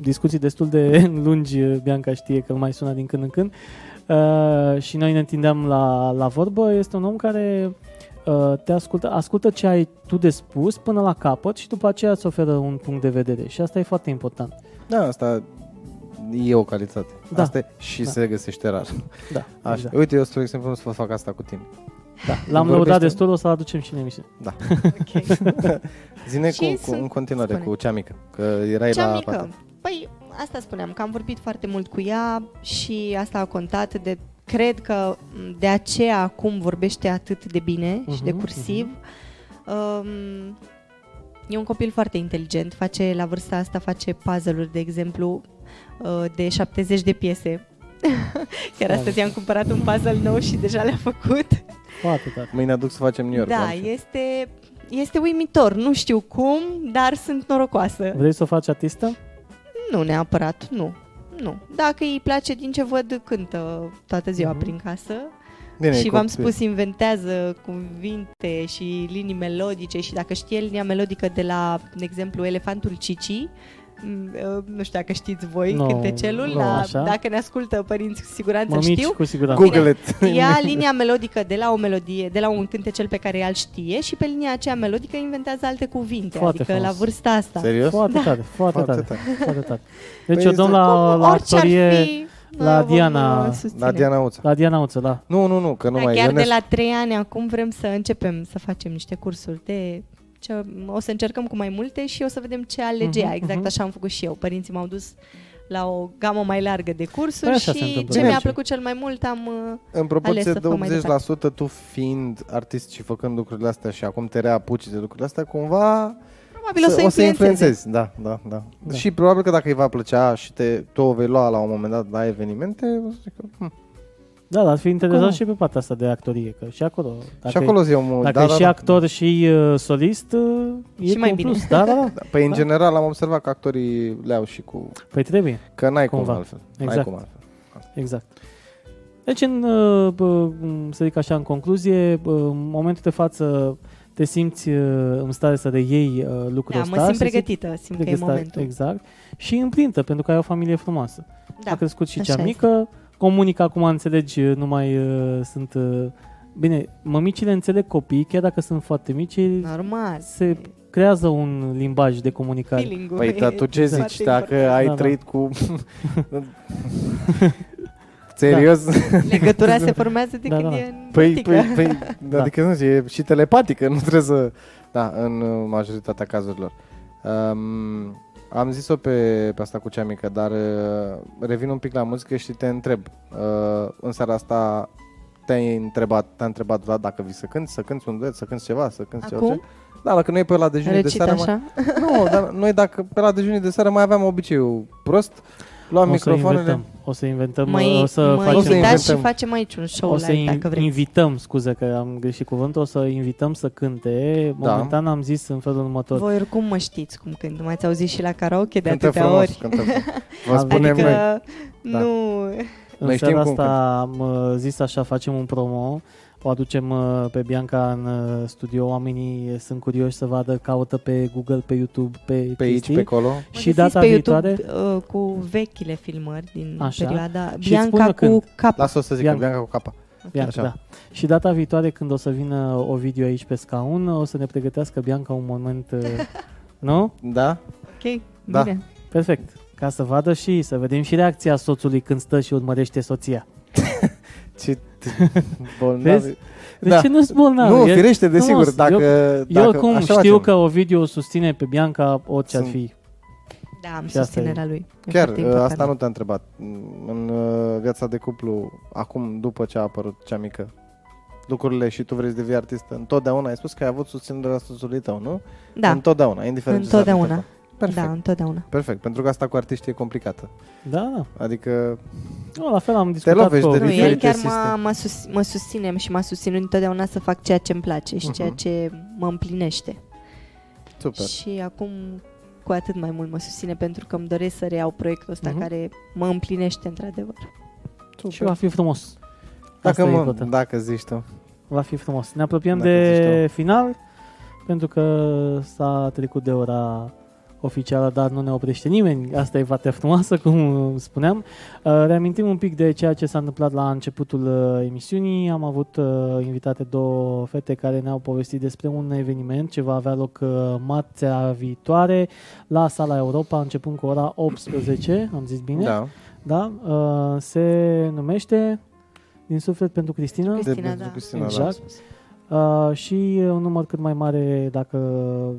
discuții destul de lungi, uh, Bianca știe că mai sună din când în când, uh, și noi ne întindeam la, la vorbă, este un om care uh, te ascultă, ascultă ce ai tu de spus până la capăt și după aceea îți oferă un punct de vedere și asta e foarte important. ce- Da, asta e o calitate. Da. Asta e și Da. se găsește rar. Da, Așa. exact. Uite, eu, spre exemplu, nu să fac asta cu tine. da. L-am Vorbește- lăudat destul, o să-l aducem și în emisiune. Ok. Zine Și cu, cu, sunt- în continuare spune. cu cea mică, că erai Cea la mică. pată. Păi, asta spuneam, că am vorbit foarte mult cu ea și asta a contat de cred că m, de aceea acum vorbește atât de bine și de Mhm, cursiv. Um, e un copil foarte inteligent, face la vârsta asta face puzzle-uri, de exemplu, uh, de 70 de piese. Chiar astăzi am cumpărat un puzzle nou și deja le-a făcut. Foarte tare. Mâine aduc să facem New York. Da, Blanche. este, este uimitor. Nu știu cum, dar sunt norocoasă. Vrei să o faci artistă? Nu neapărat, nu. Nu. Dacă îi place din ce văd, cântă toată ziua Mhm. prin casă. Bine, și e v-am copil. spus, inventează cuvinte și linii melodice și dacă știe linia melodică de la, de exemplu, Elefantul Cici, m, uh, nu știu dacă știți voi Nu, cântecelul, nu, la, așa. dacă ne ascultă părinți, cu siguranță Mămici, știu. cu siguranță. Google it. Ia linia melodică de la o melodie, de la un cântecel pe care el știe și pe linia aceea melodică inventează alte cuvinte, Foarte adică frumos. la vârsta asta. Serios? Foarte tare, foarte, Foarte tare, tare. foarte tare. Deci Păi eu dăm este- la, la Orice ar actorie, fi, noi la o vom, Diana- uh, susține. La Diana Uța. la Diana Uță, da. Nu, nu, nu, că nu Da, mai chiar de Ionescu- la trei ani acum vrem să începem să facem niște cursuri de ce, o să încercăm cu mai multe și o să vedem ce alege ea. Mhm, Exact mhm. așa am făcut și eu. Părinții m-au dus la o gamă mai largă de cursuri Păi așa se și întâmplă. ce Bine. mi-a plăcut cel mai mult am... uh, În proporție ales să de fac mai 80% tu fiind artist și făcând lucrurile astea și acum te reapuci de lucrurile astea, cumva Probabil o să, o să influențeze. influențezi. Da, da, da, Da. Și probabil că dacă îi va plăcea și te, tu o vei lua la un moment dat la evenimente, o să zic că, hm. Da, dar ar fi interesant Cum? și pe partea asta de actorie, că și acolo, dacă, și acolo zi eu mult. dacă da, e da, și da. actor și uh, solist, uh, e Și cu mai un bine. Plus. Da, da, da. Da, Păi în Da. general am observat că actorii le au și cu... Păi trebuie, Că n-ai cum Cumva. altfel. N-ai Exact. cum altfel. exact. Deci, în, uh, bă, să zic așa, în concluzie, bă, în momentul de față te simți uh, în stare să reiei uh, lucrul Da, ăsta. mă simt să pregătită, simt că e pregătită, momentul. Exact. Și împlită, pentru că ai o familie frumoasă. A Da. crescut și așa cea mică, comunică acum, înțelegi, nu mai uh, sunt... Uh, bine, mămicile înțeleg copii, chiar dacă sunt foarte mici, ei Normal. se creează un limbaj de comunicare. Feeling-ul Păi, e dar tu ce foarte zici? Dacă important. ai Da, da. trăit cu... Serios? Legătura se formează de Da, când da. e în Păi, tică. păi, păi Da. adică nu e și telepatică, nu trebuie să... Da, în uh, majoritatea cazurilor. Um, am zis-o pe, pe asta cu cea mică, dar uh, revin un pic la muzică și te întreb. Uh, în seara asta te-ai întrebat, te-a întrebat Vlad dacă vii să cânti, să cânti un duet, să cânti ceva, să cânti ceva. Acum? ce? Da, dacă noi pe la dejunii de Recit seară... Mai... așa? Nu, dar noi dacă pe la dejunii de seară mai aveam obiceiul prost, luam o să microfoanele... inventăm, o să inventăm, Mă, o să mă facem... O să invitați și inventăm. facem aici un show o să live in- dacă vreți. invităm, scuze că am greșit cuvântul, o să invităm să cânte. Da. Momentan am zis în felul următor. Voi oricum mă știți cum cânt, m-ați auzit și la karaoke de Cântă atâtea frumos, ori. cântă frumos. Vă spunem adică noi. Da. nu... În Noi seara știm cum asta am uh, zis așa, facem un promo, o aducem uh, pe Bianca în uh, studio, oamenii sunt curioși să vadă, caută pe Google, pe YouTube, pe, Pe aici, chestii. pe acolo. Mă și găsiți data pe viitoare, YouTube uh, cu vechile filmări din Așa. perioada Și Bianca spune cu când. cap. Lasă-o să zică, Bianca. Bianca cu capa. Bianca, Așa. da. Și data viitoare când o să vină o video aici pe scaun, o să ne pregătească Bianca un moment, uh, nu? Da? Ok, Da. bine. Perfect. Ca să vadă și să vedem și reacția soțului când stă și urmărește soția. Ce bolnavi. Vezi? De Da. ce nu sunt bolnav? Nu, E firește, frumos. desigur, dacă, Eu, dacă eu oricum așa știu facem. că Ovidiu o susține pe Bianca orice ar Sunt- fi. Da, am Și asta susținerea lui. E Chiar, foarte ă, important. asta nu te-a întrebat. În uh, viața de cuplu, acum, după ce a apărut cea mică, lucrurile și tu vrei să devii artistă, întotdeauna ai spus că ai avut susținerea soțului tău, nu? Da, Întotdeauna, indiferent ce s-a Întotdeauna. întâmplat. Perfect, da, întotdeauna. perfect, pentru că asta cu artiștii e complicată. Da, da. Adică, Nu, la fel am discutat lovești cu de Nu, Ovidiu. el diferite chiar mă, sisteme. mă, sus, mă susține și m-a susținut întotdeauna să fac ceea ce îmi place și ceea Mhm. ce mă împlinește. super. Și acum cu atât mai mult mă susține pentru că îmi doresc să reiau proiectul ăsta Mhm. care mă împlinește într-adevăr. Și va fi frumos. Dacă, Asta e mă, important. dacă zici tu. Va fi frumos. Ne apropiem Dacă de zici final, pentru că s-a trecut de ora oficială, dar nu ne oprește nimeni. Asta e partea frumoasă, cum spuneam. Uh, Reamintim un pic de ceea ce s-a întâmplat la începutul uh, emisiunii. Am avut uh, invitate două fete care ne-au povestit despre un eveniment ce va avea loc uh, marțea viitoare la Sala Europa, începând cu ora 18, am zis bine? Da. Da? Uh, se numește Din suflet pentru Cristina. Cristina, pentru da. Cristina, Exact. Uh, și un număr cât mai mare dacă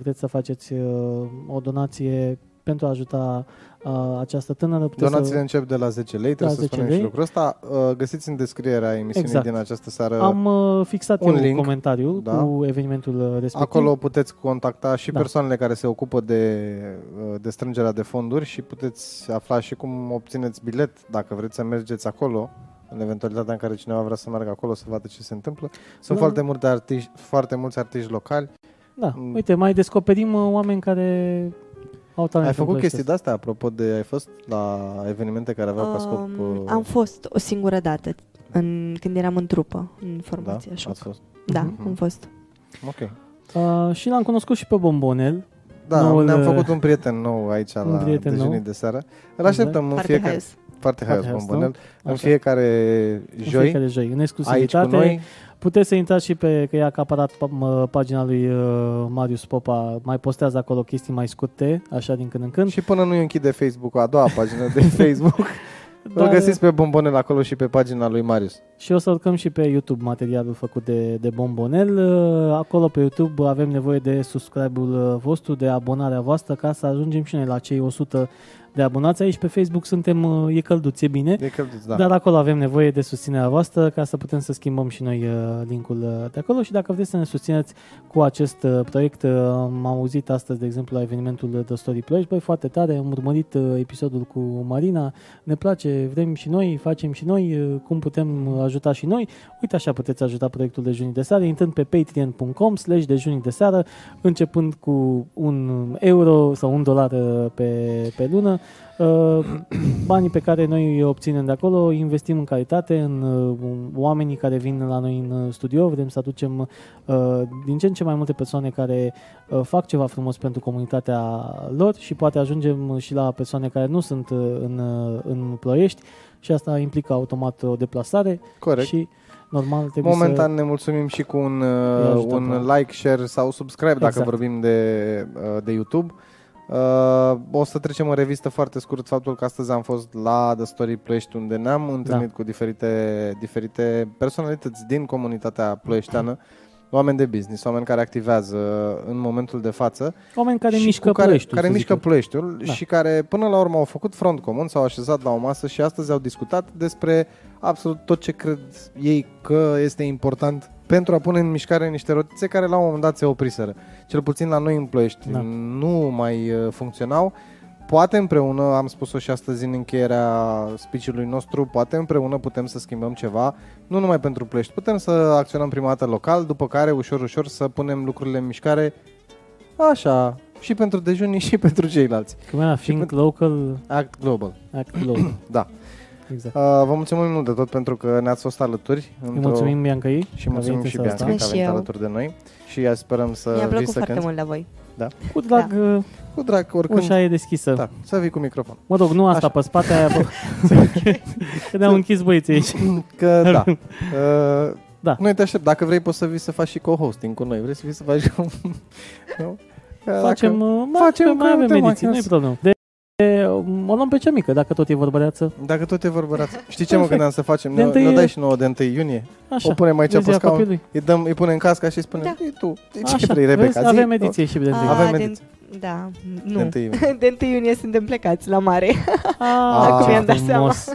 vreți să faceți uh, o donație pentru a ajuta uh, această tânără. puteți Donațiile să... încep de la 10 lei, trebuie La să 10 spunem lei. și lucrul ăsta. Uh, Găsiți în descrierea emisiunii Exact. din această seară. Am uh, fixat un eu link, comentariul da. cu evenimentul uh, respectiv. Acolo puteți contacta și Da. persoanele care se ocupă de, uh, de strângerea de fonduri și puteți afla și cum obțineți bilet dacă vreți să mergeți acolo în eventualitatea în care cineva vrea să meargă acolo să vadă ce se întâmplă. Sunt Da. foarte, multe artiști, foarte mulți artiști locali. Da, Mm. uite, mai descoperim uh, oameni care Au talent Ai făcut în chestii plăiești. de-astea, apropo de... Ai fost la evenimente care aveau ca scop... Um, uh, am fost o singură dată în, când eram în trupă, în Da, formația șoc. ați fost. Da, Mhm. am fost. Ok. Uh, și l-am cunoscut și pe Bombonel. Da, Noul, ne-am uh, făcut un prieten nou aici un la prieten dejunii nou. de seară. Îl așteptăm în Foarte fiecare... haios. Foarte haios, Foarte haios, bombonel. În Așa. fiecare În joi, fiecare joi. În aici cu exclusivitate. noi. Puteți să intrați și pe, că e acaparat pa- pagina lui uh, Marius Popa, mai postează acolo chestii mai scurte, așa din când în când. Și până nu închide Facebook-ul, a doua pagină de Facebook, îl Dar- găsiți pe Bombonel acolo și pe pagina lui Marius. Și o să urcăm și pe YouTube materialul făcut de, de Bombonel. Uh, Acolo pe YouTube avem nevoie de subscribe-ul uh, vostru, de abonarea voastră, ca să ajungem și noi la cei 100 de abonați. Aici pe Facebook suntem, uh, e călduț, e bine. De călduț, da. Dar acolo avem nevoie de susținerea voastră ca să putem să schimbăm și noi uh, linkul uh, de acolo și dacă vreți să ne susțineți cu acest uh, proiect, uh, am auzit astăzi, de exemplu, la evenimentul The Story Ploiești, băi, foarte tare, am urmărit uh, episodul cu Marina, ne place, vrem și noi, facem și noi, uh, cum putem ajuta și noi. Uite așa puteți ajuta proiectul Dejunii de Seară, intrând pe patreon.com slash dejunii de seară, începând cu un euro sau un dolar uh, pe, pe lună. Uh, banii pe care noi îi obținem de acolo investim în calitate, în uh, oamenii care vin la noi în uh, studio, vrem să aducem uh, din ce în ce mai multe persoane care uh, fac ceva frumos pentru comunitatea lor și poate ajungem și la persoane care nu sunt uh, în, uh, în ploiești și asta implică automat o deplasare Corect. și normal trebuie Momentan să... ne mulțumim și cu un, Îi uh, ajutăm, un da. like, share sau subscribe dacă Exact. vorbim de, uh, de YouTube. Uh, o să trecem în revistă foarte scurt faptul că astăzi am fost la The Story Ploiești unde ne-am întâlnit Da. cu diferite, diferite personalități din comunitatea ploieșteană, oameni de business, oameni care activează în momentul de față Oameni care și mișcă cu care, Ploieștiul, care să mișcă zic eu. Ploieștiul Da. și care până la urmă au făcut front comun, s-au așezat la o masă și astăzi au discutat despre absolut tot ce cred ei că este important pentru a pune în mișcare niște rotițe care la un moment dat se opriseră. Cel puțin la noi în Ploiești Da. nu mai uh, funcționau. Poate împreună, am spus-o și astăzi în încheierea speech-ului nostru, poate împreună putem să schimbăm ceva, nu numai pentru Ploiești. Putem să acționăm prima dată local, după care ușor, ușor să punem lucrurile în mișcare așa, și pentru dejunii și pentru ceilalți. Cum era? Think pentru- local, Act Global. act global. Da. Exact. Uh, vă mulțumim mult de tot pentru că ne-ați fost alături. Îi mulțumim Biancăi. și mulțumim că a și venit în seara Bianca că asta. a venit Și eu. alături de noi și sperăm să Mi-a vii plăcut să foarte cânti. mult la voi. Cu drag, Da. uh, Cu drag, oricând. ușa e deschisă. Da, să vii cu microfon. Mă rog, nu asta Așa. pe spate, aia pe... Că ne-au închis băieții aici. Că da. Uh, Da. Noi te aștept. Dacă vrei, poți să vii să faci și co-hosting cu noi. Vrei să vii să faci... nu? Că Facem, dacă, uh, mai, facem facem mai că avem te mai ediții, nu e cans. problemă. De, de, o luăm pe cea mică, dacă tot e vorbăreață. dacă tot e vorbărat. Știi ce mă Perfect. gândeam să facem? De Ne, întâi- ne dai și nouă de 1 iunie. Așa. O punem aici de pe ziua scaun. copilului. Îi, dăm, îi punem casca și îi spunem, Da. "Ei, tu, ce Așa, vrei, Rebecca? vezi? Zi." Avem ediție și de Ah, întâi. Avem de- ediție. Da, nu. De 1 iunie. De 1 iunie suntem plecați la mare. Ah, acum ce mi-am dat frumos.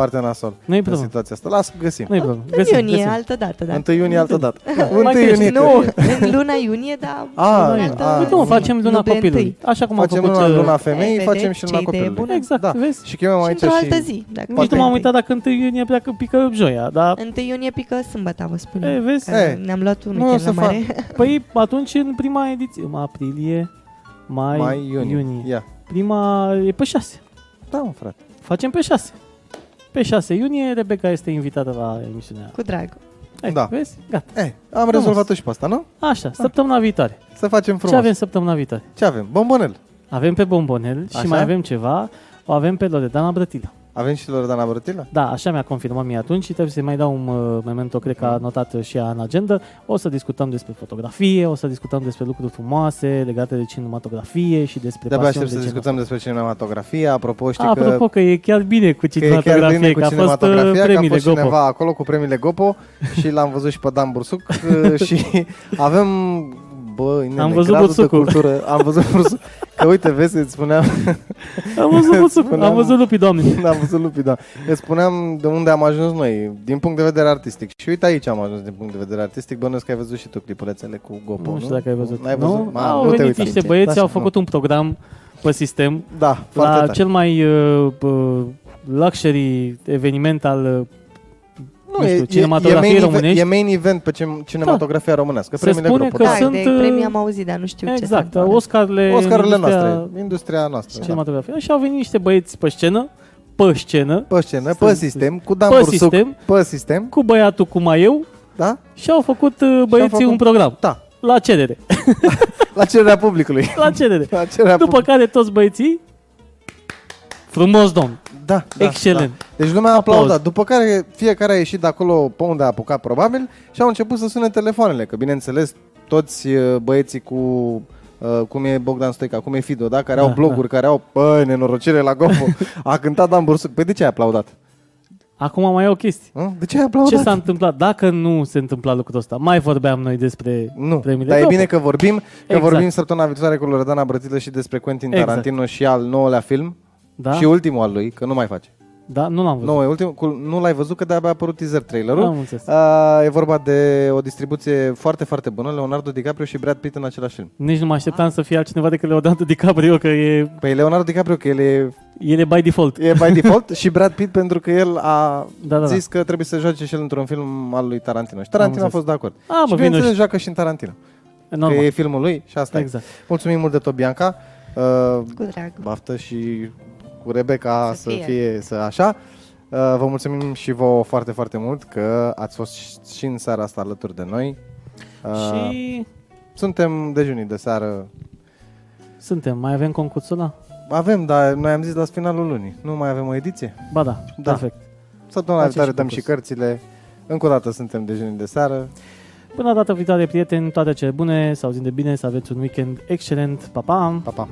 Foarte nasol. Nu-i În problemă. situația asta. Lasă, găsim. Nu-i problemă. În Găsim, iunie, găsim. altă dată, da. 1 iunie altă dată. 1 Mai crește. iunie. Nu, că- în luna iunie, dar Ah, în Da, altă ah, Uite mă, zi. facem luna Nu de copilului. întâi. Așa cum am Facem făcut... luna, uh, luna femeii, E, facem vedeți și luna ce idee copilului. bună? Exact, Da. vezi? Și chemăm Și aici într-o altă și... zi. Dacă Nici nu vrei. m-am uitat dacă 1 iunie pleacă, pică joia, dar... 1 iunie pică sâmbătă, vă spun. E, eu, vezi? că E, Ne-am luat un nu o weekend să la mare. Păi atunci în prima ediție, în aprilie, mai, Mai iunie. iunie. Ia. Prima e pe 6. Da, mă, frate. Facem pe 6. Pe 6 iunie, Rebecca este invitată la emisiunea. Cu drag. Hai, Da. Vezi? Gata. Eh, am rezolvat-o și pe asta, nu? Așa, săptămâna viitoare. Să facem Ce frumos. avem săptămâna viitoare? Ce avem? Bombonel. Avem pe Bombonel și Așa? mai avem ceva. O avem pe Loredana Brătilă. Avem și Loredana Brătilă? Da, așa mi-a confirmat mie atunci și trebuie să mai dau un uh, memento, cred că a notat și ea în agenda. O să discutăm despre fotografie, o să discutăm despre lucruri frumoase legate de cinematografie și despre De-abia pasiuni aștept să de discutăm despre cinematografie. Apropo, știi Apropo că, că e chiar bine cu că e chiar cinematografie, bine cu că a fost uh, cinematografia, că a premiile fost Gopo. cineva acolo cu premiile Gopo și l-am văzut și pe Dan Bursuc uh, și avem Bă, nene, Am văzut gradul Bursucul. de cultură. Am văzut Bursuc. Că uite, vezi, îți spuneam, Am văzut Buțuc, Spuneam- am văzut lupii, doamne. am văzut lupii, da. Îți spuneam de unde am ajuns noi, din punct de vedere artistic. Și uite aici am ajuns din punct de vedere artistic. Bănuiesc că ai văzut și tu clipulețele cu Gopo, Nu știu dacă ai văzut. N-ai văzut? Nu? Ma, Au nu te venit uita. niște băieți, Da, au și- făcut un program pe sistem Da, foarte la tare. cel mai uh, uh, luxury eveniment al uh, nu știu, e, cinematografie e, main românești. event, e main event pe cin- cinematografia românească. Se Premiile spune Globo, că da. Da, sunt, de uh, premii am auzit, dar nu știu ce. Exact, se întâmplă. Oscarele, Oscarurile în industria noastre, industria noastră. Da. Cinematografie. Și au venit niște băieți pe scenă, pe scenă, Pe scenă, pe Sunt- sistem, cu Dan pe Bursuc, sistem. pe sistem, cu băiatul cu mai eu da? și au făcut uh, băieții făcut- un program. Da. La cerere. La cererea publicului. La cerere. La cererea După care toți băieții Frumos domn, Da, da, excelent. Da. Deci lumea a Aplauz. aplaudat. După care fiecare a ieșit de acolo pe unde a apucat probabil și au început să sune telefoanele. Că bineînțeles toți uh, băieții cu uh, cum e Bogdan Stoica, cum e Fido, da? care Da, au bloguri, care au păi, nenorocire la Gofo. a cântat Dan Bursuc. Păi de ce ai aplaudat? Acum mai e o chestie. Hă? De ce ai aplaudat? Ce s-a întâmplat? Dacă nu se întâmpla lucrul ăsta, mai vorbeam noi despre Nu, premiile dar e Globo. bine că vorbim, că Exact. vorbim săptămâna viitoare cu Loredana Brătilă și despre Quentin Exact. Tarantino și al nouălea film Da? și ultimul al lui, că nu mai face. Da, nu l-am văzut. Nu, e ultimul, cu- nu l-ai văzut că de-abia a apărut teaser trailerul. Am înțeles. Uh, e vorba de o distribuție foarte, foarte bună, Leonardo DiCaprio și Brad Pitt în același film. Nici nu mă așteptam să fie altcineva decât Leonardo DiCaprio, că e, Păi Leonardo DiCaprio că el e, el e by default. e by default și Brad Pitt pentru că el a Da, da, da. zis că trebuie să joace și el într-un film al lui Tarantino. Și Tarantino a înțeles. fost de acord. A, și mă, vin bineînțeles și... joacă și în Tarantino. Normal. Că e filmul lui și asta Exact. e. Mulțumim mult de tot, Bianca. Uh, Cu drag. baftă și cu Rebecca să, Să fie. fie. să așa. Uh, vă mulțumim și vouă foarte, foarte mult că ați fost și- și în seara asta alături de noi. Uh, Și Suntem dejunii de seară. suntem, mai avem concursul ăla? Avem, dar noi am zis la finalul lunii. Nu mai avem o ediție? Ba da, Da. perfect. Săptămâna Facem viitoare și dăm concurs. și cărțile. Încă o dată suntem dejunii de seară. Până data viitoare, prieteni, toate cele bune, să auzim de bine, să aveți un weekend excelent. Pa, pa! Pa, pa!